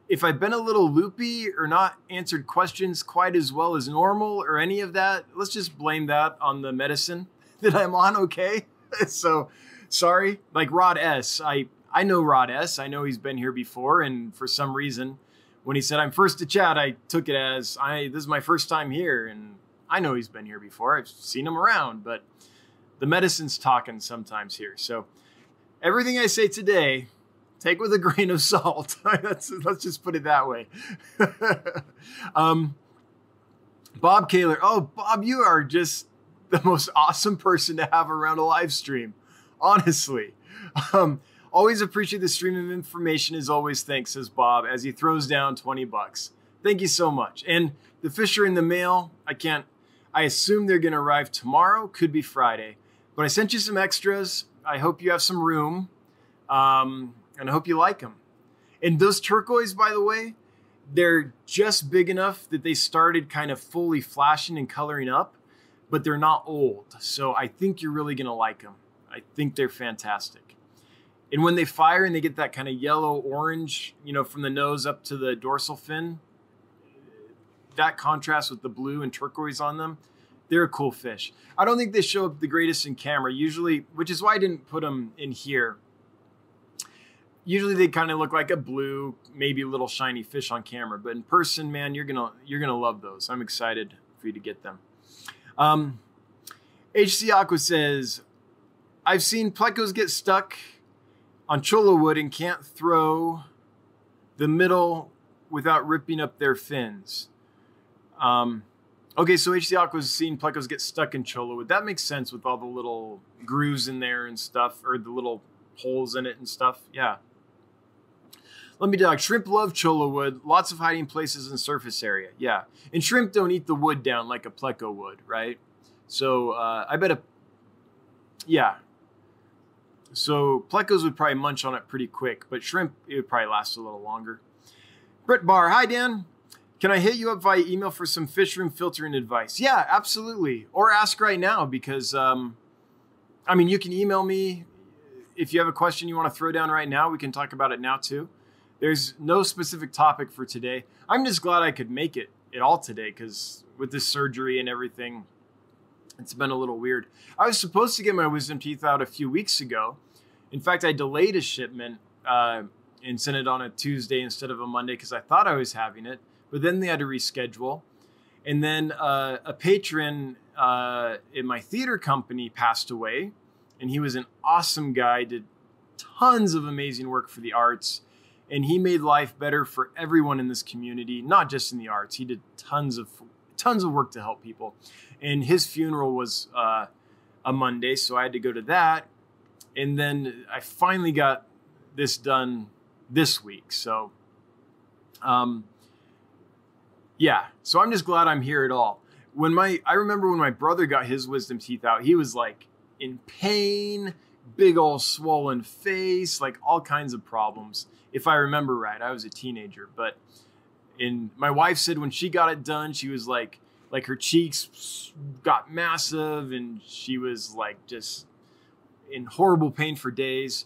if I've been a little loopy or not answered questions quite as well as normal or any of that, let's just blame that on the medicine [LAUGHS] that I'm on, okay? [LAUGHS] so sorry. Like Rod S. I I know Rod S. I know he's been here before, and for some reason, when he said I'm first to chat, I took it as I this is my first time here, and I know he's been here before. I've seen him around, but the medicine's talking sometimes here. So everything I say today take with a grain of salt. [LAUGHS] let's, let's just put it that way. [LAUGHS] um, Bob Kaler. Oh, Bob, you are just the most awesome person to have around a live stream. Honestly. Um, always appreciate the stream of information as always. Thanks, says Bob, as he throws down 20 bucks. Thank you so much. And the fish are in the mail. I can't, I assume they're going to arrive tomorrow, could be Friday. But I sent you some extras. I hope you have some room. Um, and I hope you like them. And those turquoise, by the way, they're just big enough that they started kind of fully flashing and coloring up, but they're not old. So I think you're really going to like them. I think they're fantastic. And when they fire and they get that kind of yellow orange, you know, from the nose up to the dorsal fin, that contrast with the blue and turquoise on them, they're a cool fish. I don't think they show up the greatest in camera, usually, which is why I didn't put them in here. Usually they kind of look like a blue, maybe a little shiny fish on camera, but in person, man, you're gonna you're gonna love those. I'm excited for you to get them. Um, HC Aqua says, I've seen plecos get stuck on cholla wood and can't throw the middle without ripping up their fins. Um, okay, so HC Aqua's seen plecos get stuck in cholla wood. That makes sense with all the little grooves in there and stuff, or the little holes in it and stuff. Yeah. Lumpy Dog, shrimp love cholla wood. Lots of hiding places and surface area. Yeah. And shrimp don't eat the wood down like a pleco would, right? So uh, I bet a, yeah. So plecos would probably munch on it pretty quick, but shrimp, it would probably last a little longer. Brett Barr, hi Dan. Can I hit you up via email for some fish room filtering advice? Yeah, absolutely. Or ask right now because, um, I mean, you can email me if you have a question you want to throw down right now. We can talk about it now too. There's no specific topic for today. I'm just glad I could make it at all today because with this surgery and everything, it's been a little weird. I was supposed to get my wisdom teeth out a few weeks ago. In fact, I delayed a shipment uh, and sent it on a Tuesday instead of a Monday because I thought I was having it but then they had to reschedule. And then uh, a patron uh, in my theater company passed away, and he was an awesome guy, did tons of amazing work for the arts, and he made life better for everyone in this community, not just in the arts. He did tons of tons of work to help people, and his funeral was uh, a Monday, so I had to go to that, and then I finally got this done this week. So. Um, yeah. So I'm just glad I'm here at all. When my I remember when my brother got his wisdom teeth out, he was like in pain, big old swollen face, like all kinds of problems. If I remember right, I was a teenager, but in my wife said when she got it done, she was like like her cheeks got massive and she was like just in horrible pain for days.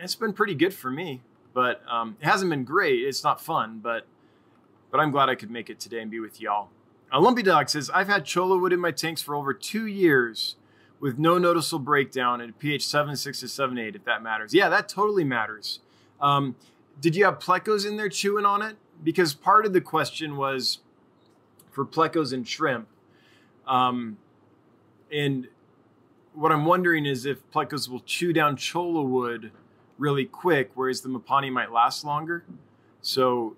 It's been pretty good for me, but um, it hasn't been great. It's not fun, but but I'm glad I could make it today and be with y'all. A Lumpy Dog says, I've had cholla wood in my tanks for over two years with no noticeable breakdown at a pH 7.6 to 7.8, if that matters. Yeah, that totally matters. Um, did you have plecos in there chewing on it? Because part of the question was for plecos and shrimp. Um, and what I'm wondering is if plecos will chew down cholla wood really quick, whereas the Mopani might last longer. So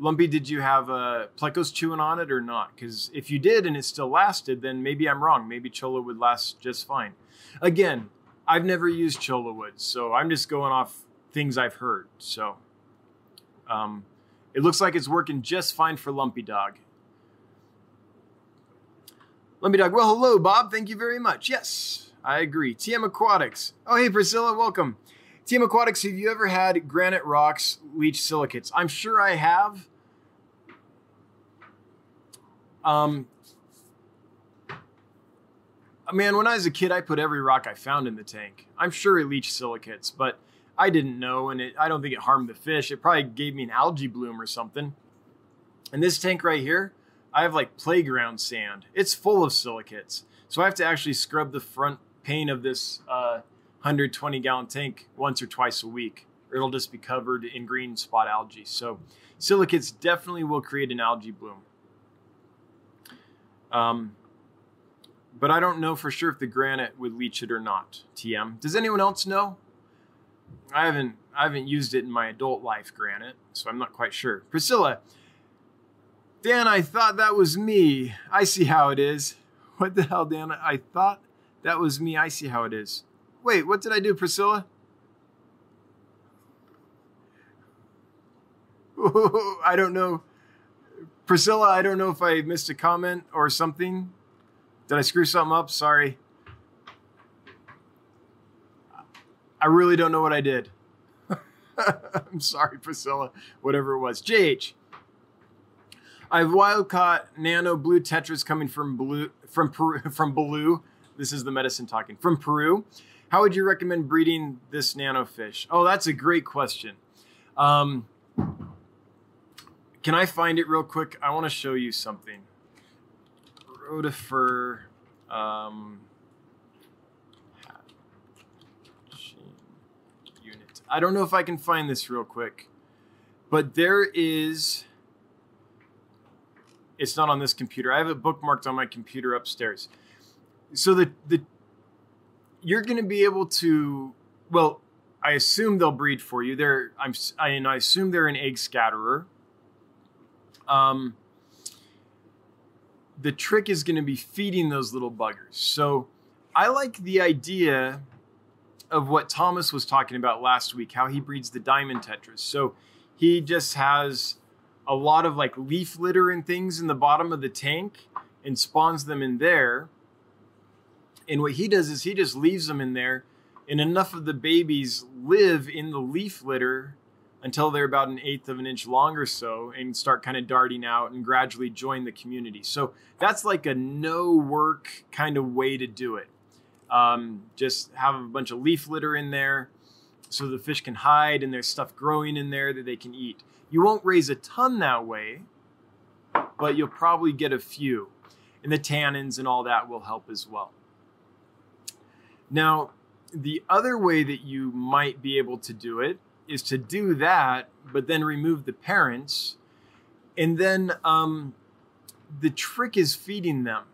Lumpy, did you have uh, Plecos chewing on it or not? Because if you did and it still lasted, then maybe I'm wrong. Maybe Cholla would last just fine. Again, I've never used Cholla wood, so I'm just going off things I've heard. So um, it looks like it's working just fine for Lumpy Dog. Lumpy Dog, well, hello, Bob. Thank you very much. Yes, I agree. TM Aquatics. Oh, hey, Priscilla, welcome. TM Aquatics, have you ever had granite rocks leach silicates? I'm sure I have. Um, man, when I was a kid, I put every rock I found in the tank. I'm sure it leached silicates, but I didn't know, and it, I don't think it harmed the fish. It probably gave me an algae bloom or something. And this tank right here, I have like playground sand. It's full of silicates. So I have to actually scrub the front pane of this uh, 120 gallon tank once or twice a week, or it'll just be covered in green spot algae. So silicates definitely will create an algae bloom. Um, but I don't know for sure if the granite would leach it or not. TM. Does anyone else know? I haven't I haven't used it in my adult life, granite, so I'm not quite sure. Priscilla, Dan, I thought that was me. I see how it is. What the hell, Dan? I thought that was me. I see how it is. Wait, what did I do, Priscilla? [LAUGHS] I don't know. Priscilla, I don't know if I missed a comment or something. Did I screw something up? Sorry. I really don't know what I did. [LAUGHS] I'm sorry, Priscilla. Whatever it was. JH. I have wild caught nano blue tetras coming from blue from Peru [LAUGHS] from blue. This is the medicine talking from Peru. How would you recommend breeding this nano fish? Oh, that's a great question. Um, can I find it real quick? I want to show you something. Rotifer. Um, I don't know if I can find this real quick, but there is. It's not on this computer. I have it bookmarked on my computer upstairs. So the the you're going to be able to well I assume they'll breed for you. They're I'm I, and I assume they're an egg scatterer. Um, the trick is going to be feeding those little buggers. So I like the idea of what Thomas was talking about last week, how he breeds the diamond tetras. So he just has a lot of like leaf litter and things in the bottom of the tank and spawns them in there. And what he does is he just leaves them in there, and enough of the babies live in the leaf litter until they're about an eighth of an inch long or so and start kind of darting out and gradually join the community. So that's like a no work kind of way to do it. Um, just have a bunch of leaf litter in there so the fish can hide and there's stuff growing in there that they can eat. You won't raise a ton that way, but you'll probably get a few. And the tannins and all that will help as well. Now, the other way that you might be able to do it is to do that, but then remove the parents. And then um, the trick is feeding them.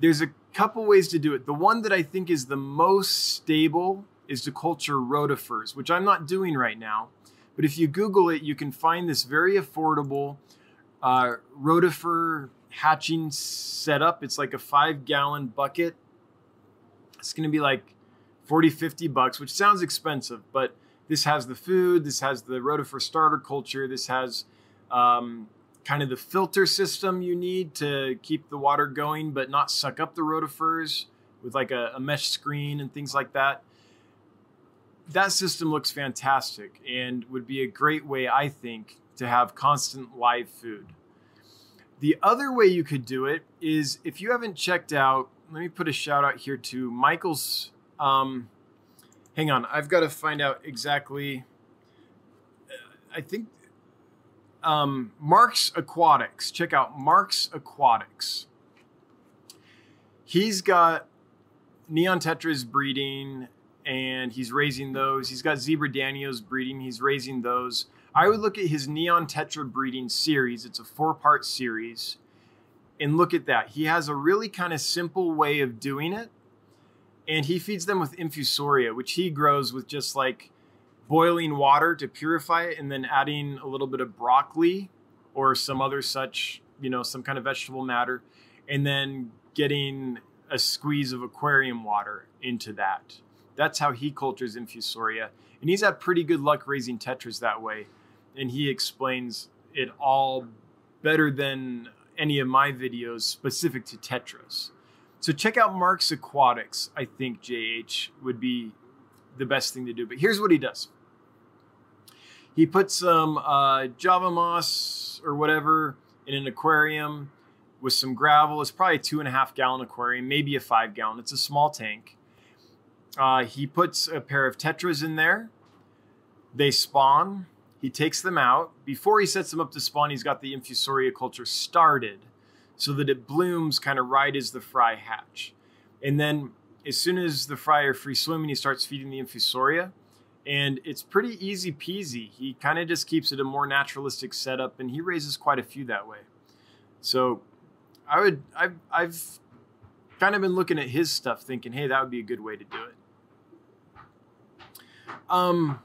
There's a couple ways to do it. The one that I think is the most stable is to culture rotifers, which I'm not doing right now. But if you Google it, you can find this very affordable uh, rotifer hatching setup. It's like a five gallon bucket. It's going to be like 40, 50 bucks, which sounds expensive, but this has the food, this has the rotifer starter culture, this has um, kind of the filter system you need to keep the water going but not suck up the rotifers with like a, a mesh screen and things like that. That system looks fantastic and would be a great way, I think, to have constant live food. The other way you could do it is if you haven't checked out, let me put a shout out here to Michael's. Um, hang on, I've got to find out exactly. I think um, Mark's Aquatics. Check out Mark's Aquatics. He's got neon tetras breeding and he's raising those. He's got zebra danios breeding. He's raising those. I would look at his neon tetra breeding series. It's a four part series. And look at that. He has a really kind of simple way of doing it. And he feeds them with infusoria, which he grows with just like boiling water to purify it and then adding a little bit of broccoli or some other such, you know, some kind of vegetable matter, and then getting a squeeze of aquarium water into that. That's how he cultures infusoria. And he's had pretty good luck raising tetras that way. And he explains it all better than any of my videos specific to tetras. So check out Mark's Aquatics. I think JH would be the best thing to do. But here's what he does. He puts some uh, Java moss or whatever in an aquarium with some gravel. It's probably a two and a half gallon aquarium, maybe a five gallon. It's a small tank. Uh, he puts a pair of tetras in there. They spawn. He takes them out. Before he sets them up to spawn, he's got the infusoria culture started so that it blooms kind of right as the fry hatch. And then as soon as the fry are free swimming, he starts feeding the infusoria and it's pretty easy peasy. He kind of just keeps it a more naturalistic setup, and he raises quite a few that way. So, I would I've I've kind of been looking at his stuff, thinking, hey, that would be a good way to do it. Um,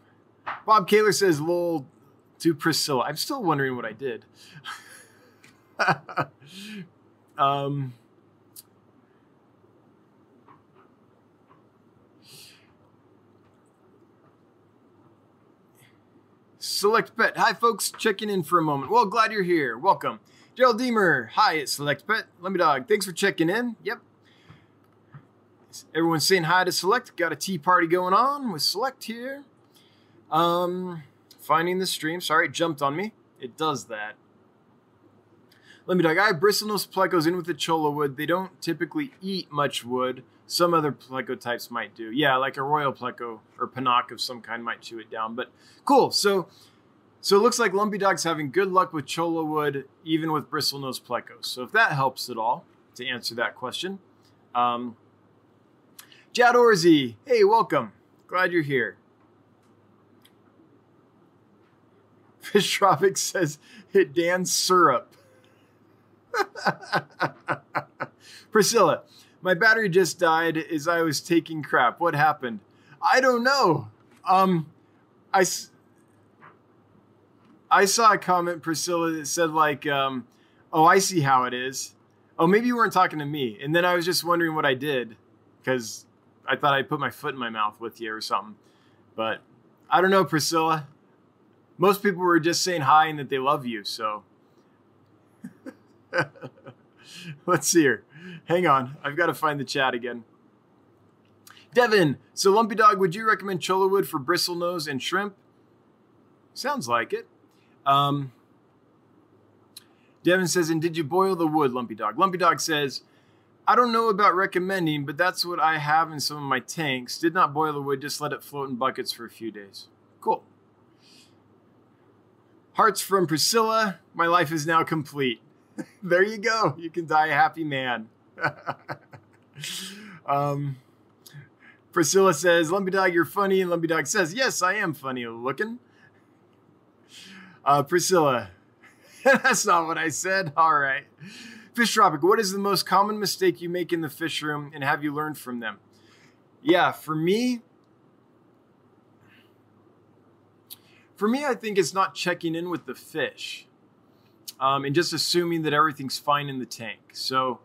Bob Kaler says, "Lol." To Priscilla, I'm still wondering what I did. [LAUGHS] um, Select Pet. Hi, folks. Checking in for a moment. Well, glad you're here. Welcome. Gerald Deemer. Hi, it's Select Pet. Lumpy Dog. Thanks for checking in. Yep. Everyone's saying hi to Select. Got a tea party going on with Select here. Um, finding the stream. Sorry, it jumped on me. It does that. Lumpy Dog. I have bristlenose plecos in with the cholla wood. They don't typically eat much wood. Some other pleco types might do. Yeah, like a royal pleco or Panaque of some kind might chew it down. But cool. So, so it looks like Lumpy Dog's having good luck with cholla wood, even with bristlenose plecos. So if that helps at all to answer that question, um, Jad Orzi, hey, welcome. Glad you're here. [LAUGHS] Fish Tropic says hit Dan syrup. [LAUGHS] Priscilla, my battery just died as I was taking crap. What happened? I don't know. Um, I, I saw a comment, Priscilla, that said like, um, "Oh, I see how it is." Oh, maybe you weren't talking to me, and then I was just wondering what I did because I thought I put my foot in my mouth with you or something. But I don't know, Priscilla. Most people were just saying hi and that they love you, so. [LAUGHS] Let's see here. Hang on. I've got to find the chat again. Devin, so Lumpy Dog, would you recommend cholla wood for bristlenose and shrimp? Sounds like it. Um, Devin says, and did you boil the wood, Lumpy Dog? Lumpy Dog says, I don't know about recommending, but that's what I have in some of my tanks. Did not boil the wood, just let it float in buckets for a few days. Cool. Hearts from Priscilla. My life is now complete. [LAUGHS] there you go. You can die a happy man. [LAUGHS] um, Priscilla says, Lumpy Dog, you're funny. And Lumpy Dog says, Yes, I am funny looking. Uh, Priscilla, [LAUGHS] that's not what I said. All right. Fish Tropic, what is the most common mistake you make in the fish room and have you learned from them? Yeah, for me, for me, I think it's not checking in with the fish um, and just assuming that everything's fine in the tank. So,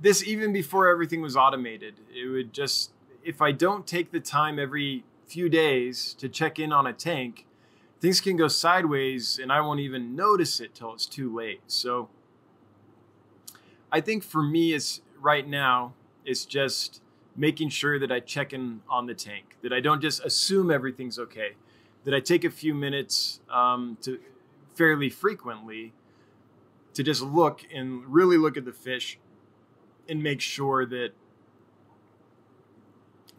this even before everything was automated, it would just, if I don't take the time every few days to check in on a tank, things can go sideways and I won't even notice it till it's too late. So, I think for me, it's right now, it's just making sure that I check in on the tank, that I don't just assume everything's okay, that I take a few minutes um, to fairly frequently to just look and really look at the fish and make sure that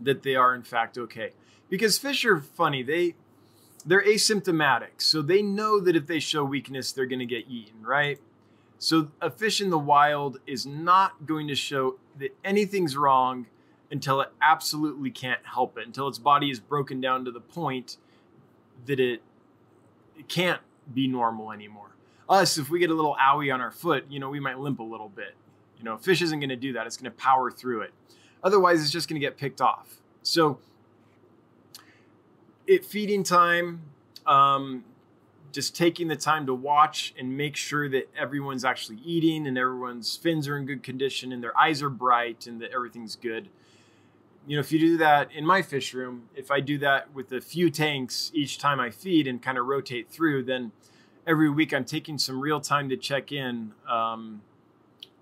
that they are in fact okay because fish are funny they they're asymptomatic so they know that if they show weakness they're going to get eaten right so a fish in the wild is not going to show that anything's wrong until it absolutely can't help it until its body is broken down to the point that it, it can't be normal anymore. Us, if we get a little owie on our foot, you know, we might limp a little bit. You know, fish isn't going to do that. It's going to power through it. Otherwise, it's just going to get picked off. So, it feeding time, um, just taking the time to watch and make sure that everyone's actually eating and everyone's fins are in good condition and their eyes are bright and that everything's good you know, if you do that in my fish room, if I do that with a few tanks each time I feed and kind of rotate through, then every week I'm taking some real time to check in. Um,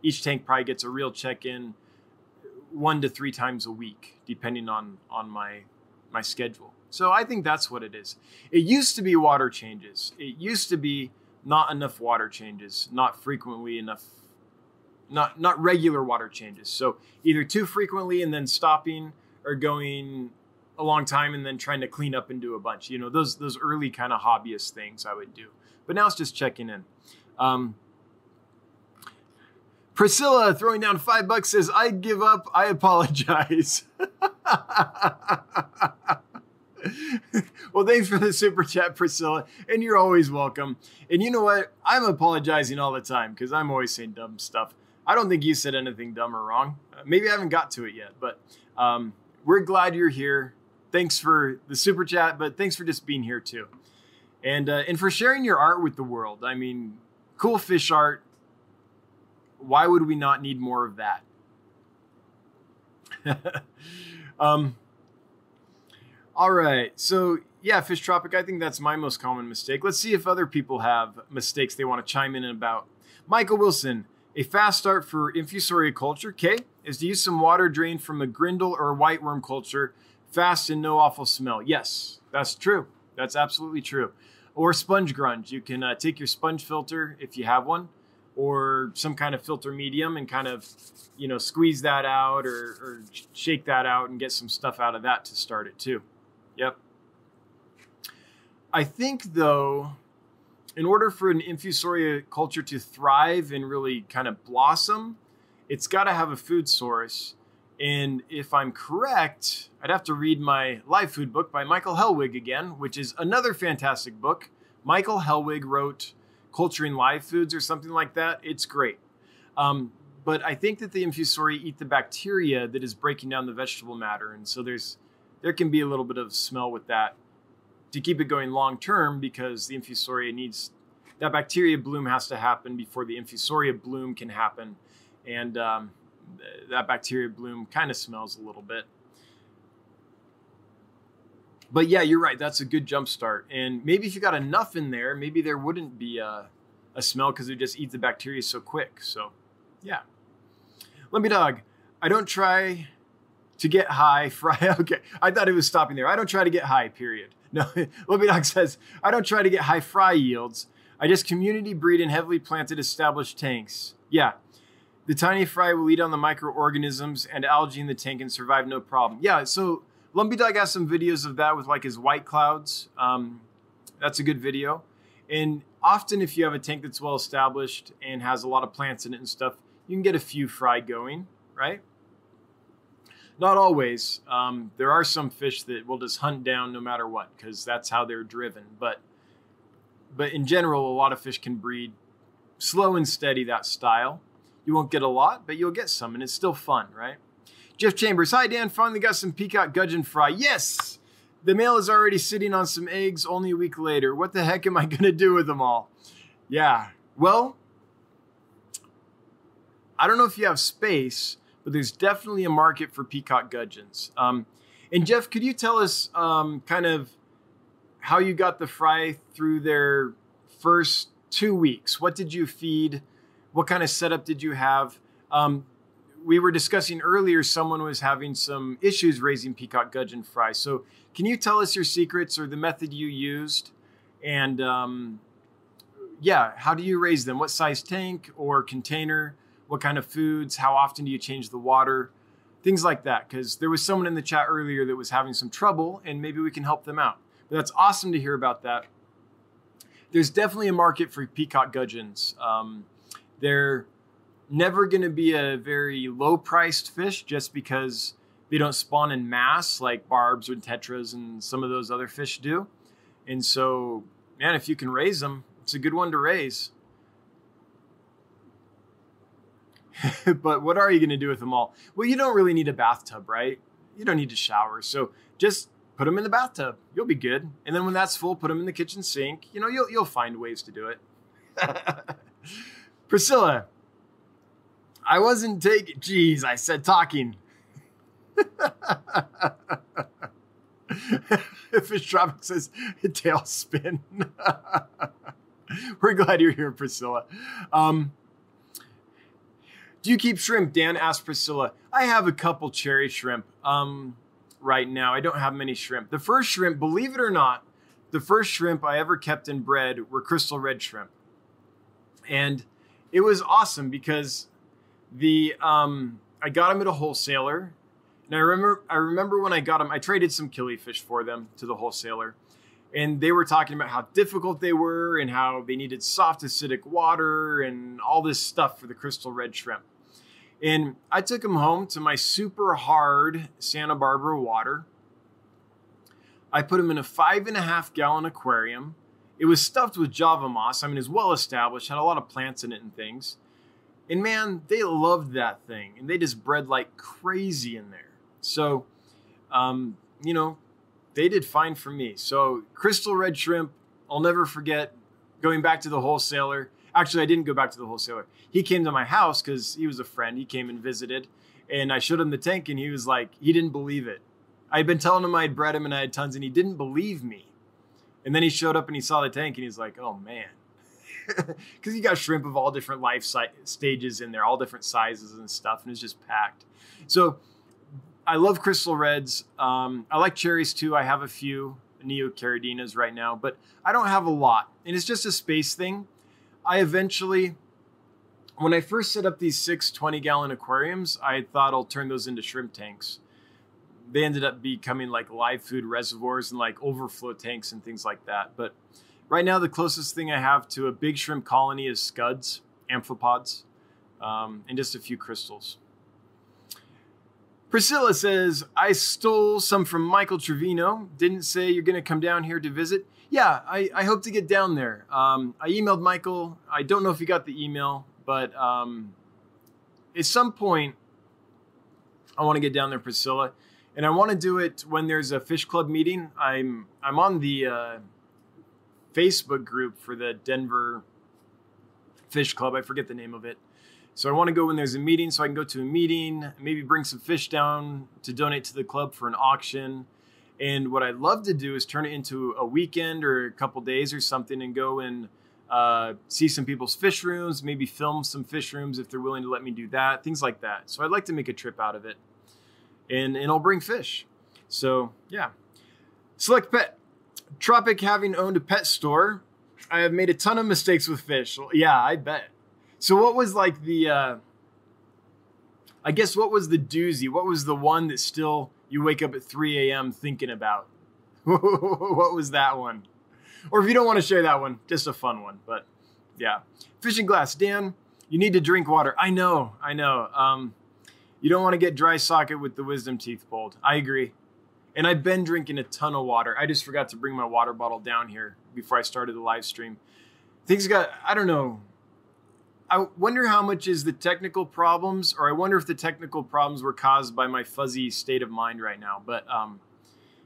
each tank probably gets a real check in one to three times a week, depending on on my my schedule. So I think that's what it is. It used to be water changes. It used to be not enough water changes, not frequently enough not not regular water changes. So either too frequently and then stopping, or going a long time and then trying to clean up and do a bunch. You know, those those early kind of hobbyist things I would do. But now it's just checking in. Um, Priscilla throwing down five bucks says, I give up. I apologize. [LAUGHS] well, thanks for the super chat, Priscilla. And you're always welcome. And you know what? I'm apologizing all the time because I'm always saying dumb stuff. I don't think you said anything dumb or wrong. Uh, maybe I haven't got to it yet, but um, we're glad you're here. Thanks for the super chat, but thanks for just being here too, and uh, and for sharing your art with the world. I mean, cool fish art. Why would we not need more of that? [LAUGHS] um, all right, so yeah, Fish Tropic. I think that's my most common mistake. Let's see if other people have mistakes they want to chime in about. Michael Wilson, a fast start for infusoria culture, K, is to use some water drained from a grindal or white worm culture, Fast and no awful smell. Yes, that's true. That's absolutely true. Or sponge grunge. You can uh, take your sponge filter if you have one, or some kind of filter medium, and kind of, you know, squeeze that out or, or shake that out and get some stuff out of that to start it too. Yep. I think though, in order for an infusoria culture to thrive and really kind of blossom, it's got to have a food source. And if I'm correct, I'd have to read my live food book by Michael Hellwig again, which is another fantastic book. Michael Hellwig wrote Culturing Live Foods or something like that. It's great. Um, but I think that the infusoria eat the bacteria that is breaking down the vegetable matter. And so there's there can be a little bit of smell with that to keep it going long term because the infusoria needs that bacteria bloom has to happen before the infusoria bloom can happen. And um, that bacteria bloom kind of smells a little bit. But yeah, you're right. That's a good jump start. And maybe if you got enough in there, maybe there wouldn't be a, a smell because it just eats the bacteria so quick. So yeah. Lumpy Dog, I don't try to get high [LAUGHS] fry. Okay, I thought it was stopping there. I don't try to get high, period. [LAUGHS] No, Lumpy Dog says, I don't try to get high fry yields. I just community breed in heavily planted established tanks. Yeah, the tiny fry will eat on the microorganisms and algae in the tank and survive no problem. Yeah, so Lumpy Dog has some videos of that with like his white clouds. Um, that's a good video. And often, if you have a tank that's well established and has a lot of plants in it and stuff, you can get a few fry going, right? Not always. Um, there are some fish that will just hunt down no matter what because that's how they're driven. But but in general, a lot of fish can breed slow and steady that style. You won't get a lot, but you'll get some, and it's still fun, right? Jeff Chambers, hi Dan, finally got some peacock gudgeon fry. Yes, the male is already sitting on some eggs only a week later. What the heck am I [LAUGHS] going to do with them all? Yeah, well, I don't know if you have space, but there's definitely a market for peacock gudgeons. Um, and Jeff, could you tell us um, kind of how you got the fry through their first two weeks? What did you feed? What kind of setup did you have? Um, we were discussing earlier, someone was having some issues raising peacock gudgeon fry. So, can you tell us your secrets or the method you used? And um, yeah, how do you raise them? What size tank or container? What kind of foods? How often do you change the water? Things like that. Because there was someone in the chat earlier that was having some trouble, and maybe we can help them out. But that's awesome to hear about that. There's definitely a market for peacock gudgeons. Um, they're never going to be a very low priced fish just because they don't spawn in mass like barbs and tetras and some of those other fish do. And so, man, if you can raise them, it's a good one to raise. [LAUGHS] but what are you going to do with them all? Well, you don't really need a bathtub, right? You don't need to shower. So just put them in the bathtub. You'll be good. And then when that's full, put them in the kitchen sink. You know, you'll, you'll find ways to do it. [LAUGHS] Priscilla, I wasn't taking. Jeez, I said talking. [LAUGHS] Fish Tropic says tailspin. [LAUGHS] We're glad you're here, Priscilla. Um, do you keep shrimp? Dan asked Priscilla. I have a couple cherry shrimp um, right now. I don't have many shrimp. The first shrimp, believe it or not, the first shrimp I ever kept and bred were crystal red shrimp. And it was awesome because the um, I got them at a wholesaler, and I remember I remember when I got them, I traded some killifish for them to the wholesaler, and they were talking about how difficult they were and how they needed soft acidic water and all this stuff for the crystal red shrimp. And I took them home to my super hard Santa Barbara water. I put them in a five and a half gallon aquarium. It was stuffed with Java moss. I mean, it's well established, had a lot of plants in it and things. And man, they loved that thing, and they just bred like crazy in there. So, um, you know, they did fine for me. So, crystal red shrimp, I'll never forget going back to the wholesaler. Actually, I didn't go back to the wholesaler. He came to my house because he was a friend. He came and visited, and I showed him the tank, and he was like, he didn't believe it. I'd been telling him I'd bred him and I had tons, and he didn't believe me. And then he showed up and he saw the tank, and he's like, oh man [LAUGHS] because you got shrimp of all different life si- stages in there, all different sizes and stuff, and it's just packed. So I love crystal reds. Um, I like cherries too. I have a few neocaridinas right now, but I don't have a lot. And it's just a space thing. I eventually, when I first set up these six 20 gallon aquariums, I thought I'll turn those into shrimp tanks. They ended up becoming like live food reservoirs and like overflow tanks and things like that. But right now, the closest thing I have to a big shrimp colony is scuds, amphipods, um, and just a few crystals. Priscilla says, I stole some from Michael Trevino. Didn't say you're going to come down here to visit. Yeah, I, I hope to get down there. Um, I emailed Michael. I don't know if he got the email, but um, at some point, I want to get down there, Priscilla. And I want to do it when there's a fish club meeting. I'm I'm on the uh, Facebook group for the Denver Fish Club. I forget the name of it. So I want to go when there's a meeting so I can go to a meeting, maybe bring some fish down to donate to the club for an auction. And what I'd love to do is turn it into a weekend or a couple days or something and go and uh, see some people's fish rooms, maybe film some fish rooms if they're willing to let me do that, things like that. So I'd like to make a trip out of it. And, and I'll bring fish. So yeah. Select Pet. Tropic having owned a pet store, I have made a ton of mistakes with fish. Yeah, I bet. So what was like the uh I guess what was the doozy? What was the one that still you wake up at 3 a.m. thinking about? [LAUGHS] what was that one? Or if you don't want to share that one, just a fun one. But yeah. Fishing glass, Dan, you need to drink water. I know, I know. Um, you don't want to get dry socket with the wisdom teeth pulled. I agree. And I've been drinking a ton of water. I just forgot to bring my water bottle down here before I started the live stream. Things got, I don't know, I wonder how much is the technical problems, or I wonder if the technical problems were caused by my fuzzy state of mind right now. But um,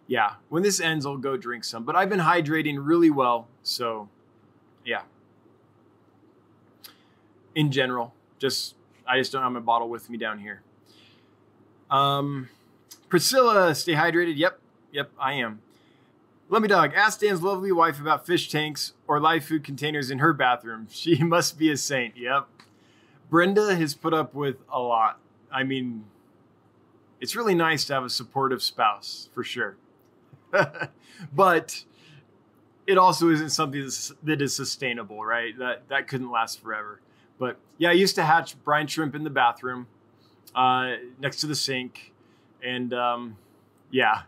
yeah, when this ends, I'll go drink some. But I've been hydrating really well, so yeah. In general, just I just don't have my bottle with me down here. Um, Priscilla, stay hydrated. Yep, yep, I am. Lumpy Dog. Ask Dan's lovely wife about fish tanks or live food containers in her bathroom. [LAUGHS] She must be a saint. Yep. Brenda has put up with a lot. I mean, it's really nice to have a supportive spouse, for sure. [LAUGHS] but it also isn't something that is sustainable, right? That that couldn't last forever. But yeah, I used to hatch brine shrimp in the bathroom, uh, next to the sink, and um, yeah,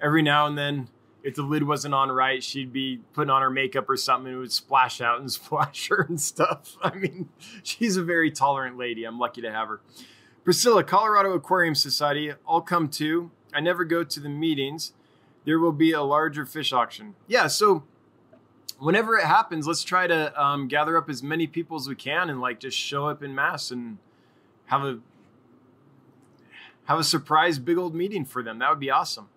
every now and then if the lid wasn't on right, she'd be putting on her makeup or something and it would splash out and [LAUGHS] splash her and stuff. [LAUGHS] I mean, she's a very tolerant lady. I'm lucky to have her. Priscilla, Colorado Aquarium Society, I'll come too. I never go to the meetings. There will be a larger fish auction. Yeah, so whenever it happens, let's try to um, gather up as many people as we can and like just show up in mass and have a have a surprise big old meeting for them. That would be awesome.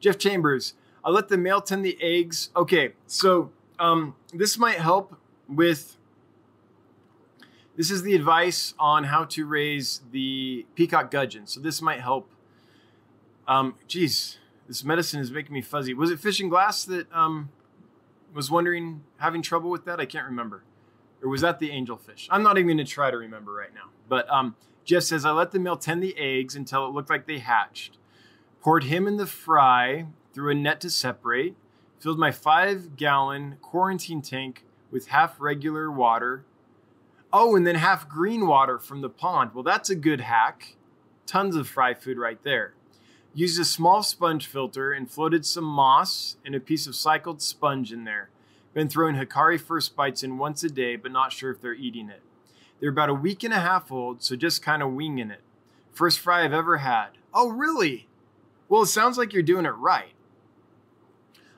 Jeff Chambers, I let the male tend the eggs. Okay, so um, this might help with. This is the advice on how to raise the peacock gudgeon. So this might help. Um, geez, this medicine is making me fuzzy. Was it fishing glass that um, was wondering having trouble with that? I can't remember. Or was that the angelfish? I'm not even going to try to remember right now. But um, Jeff says I let the male tend the eggs until it looked like they hatched. Poured him in the fry through a net to separate, filled my five gallon quarantine tank with half regular water. Oh, and then half green water from the pond. Well, that's a good hack. Tons of fry food right there. Used a small sponge filter and floated some moss and a piece of cycled sponge in there. Been throwing Hikari first bites in once a day, but not sure if they're eating it. They're about a week and a half old, so just kind of winging it. First fry I've ever had. Oh, really? Well, it sounds like you're doing it right.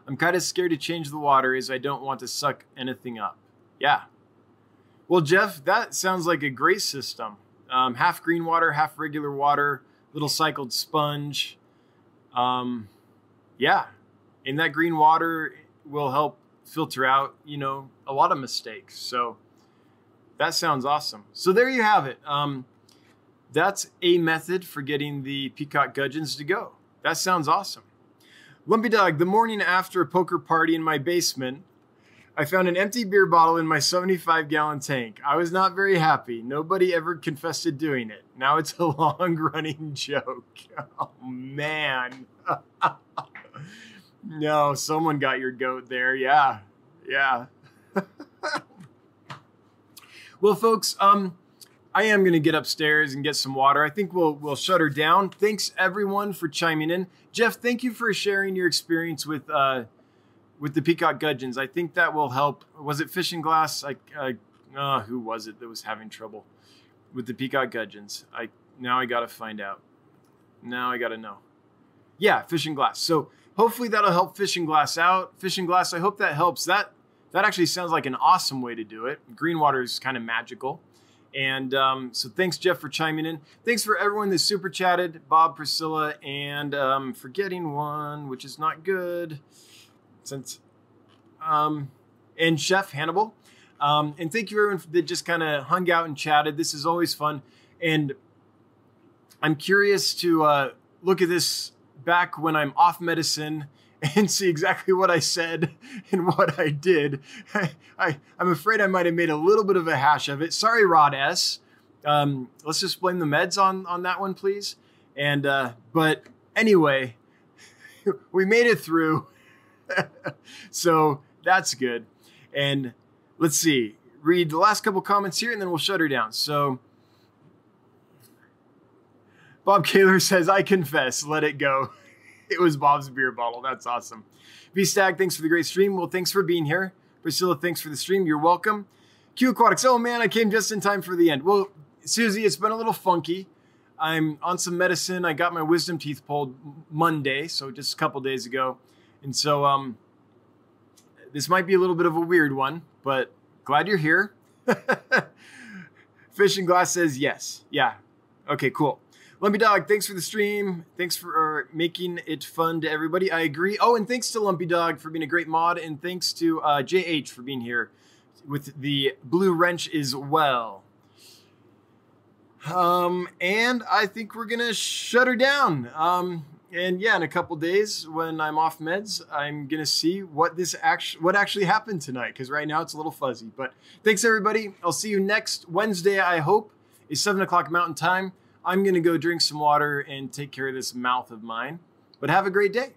I'm kind of scared to change the water as I don't want to suck anything up. Yeah. Well, Jeff, that sounds like a great system. Um, half green water, half regular water, little cycled sponge. Um, yeah. And that green water will help filter out, you know, a lot of mistakes. So that sounds awesome. So there you have it. Um, that's a method for getting the peacock gudgeons to go. That sounds awesome. Lumpy Dog, the morning after a poker party in my basement, I found an empty beer bottle in my 75 gallon tank. I was not very happy. Nobody ever confessed to doing it. Now it's a [LAUGHS] long running joke. [LAUGHS] Oh, man. [LAUGHS] no, someone got your goat there. Yeah. Yeah. Well, folks, um, I am going to get upstairs and get some water. I think we'll we'll shut her down. Thanks everyone for chiming in. Jeff, thank you for sharing your experience with uh, with the peacock gudgeons. I think that will help. Was it fishing glass? I uh, who was it that was having trouble with the peacock gudgeons? I now I got to find out. Now I got to know. Yeah, fishing glass. So hopefully that'll help fishing glass out. Fishing glass. I hope that helps. That that actually sounds like an awesome way to do it. Green water is kind of magical. And um, so thanks, Jeff, for chiming in. Thanks for everyone that super chatted, Bob, Priscilla, and um, forgetting one, which is not good, since um, and Chef Hannibal. Um, and thank you everyone that just kind of hung out and chatted. This is always fun, and I'm curious to uh, look at this back when I'm off medicine [LAUGHS] and see exactly what I said [LAUGHS] and what I did. [LAUGHS] I, I, am afraid I might have made a little bit of a hash of it. Sorry, Rod S. Um, let's just blame the meds on, on that one, please. And, uh, but anyway, we made it through. so that's good. And let's see, read the last couple comments here and then we'll shut her down. So, Bob Kaler says, I confess, let it go. [LAUGHS] it was Bob's beer bottle. That's awesome. VStag, thanks for the great stream. Well, thanks for being here. Priscilla, thanks for the stream. You're welcome. Q Aquatics. Oh man, I came just in time for the end. Well, Susie, it's been a little funky. I'm on some medicine. I got my wisdom teeth pulled Monday, so just a couple days ago. And so um this might be a little bit of a weird one, but glad you're here. [LAUGHS] Fishing Glass says yes. Yeah. Okay, cool. Lumpy Dog, thanks for the stream. Thanks for making it fun to everybody. I agree. Oh, and thanks to Lumpy Dog for being a great mod, and thanks to uh, JH for being here with the blue wrench as well. Um, and I think we're gonna shut her down. Um, and yeah, in a couple days when I'm off meds, I'm gonna see what this actually what actually happened tonight because right now it's a little fuzzy. But thanks everybody. I'll see you next Wednesday. I hope is seven o'clock Mountain Time. I'm going to go drink some water and take care of this mouth of mine. But have a great day.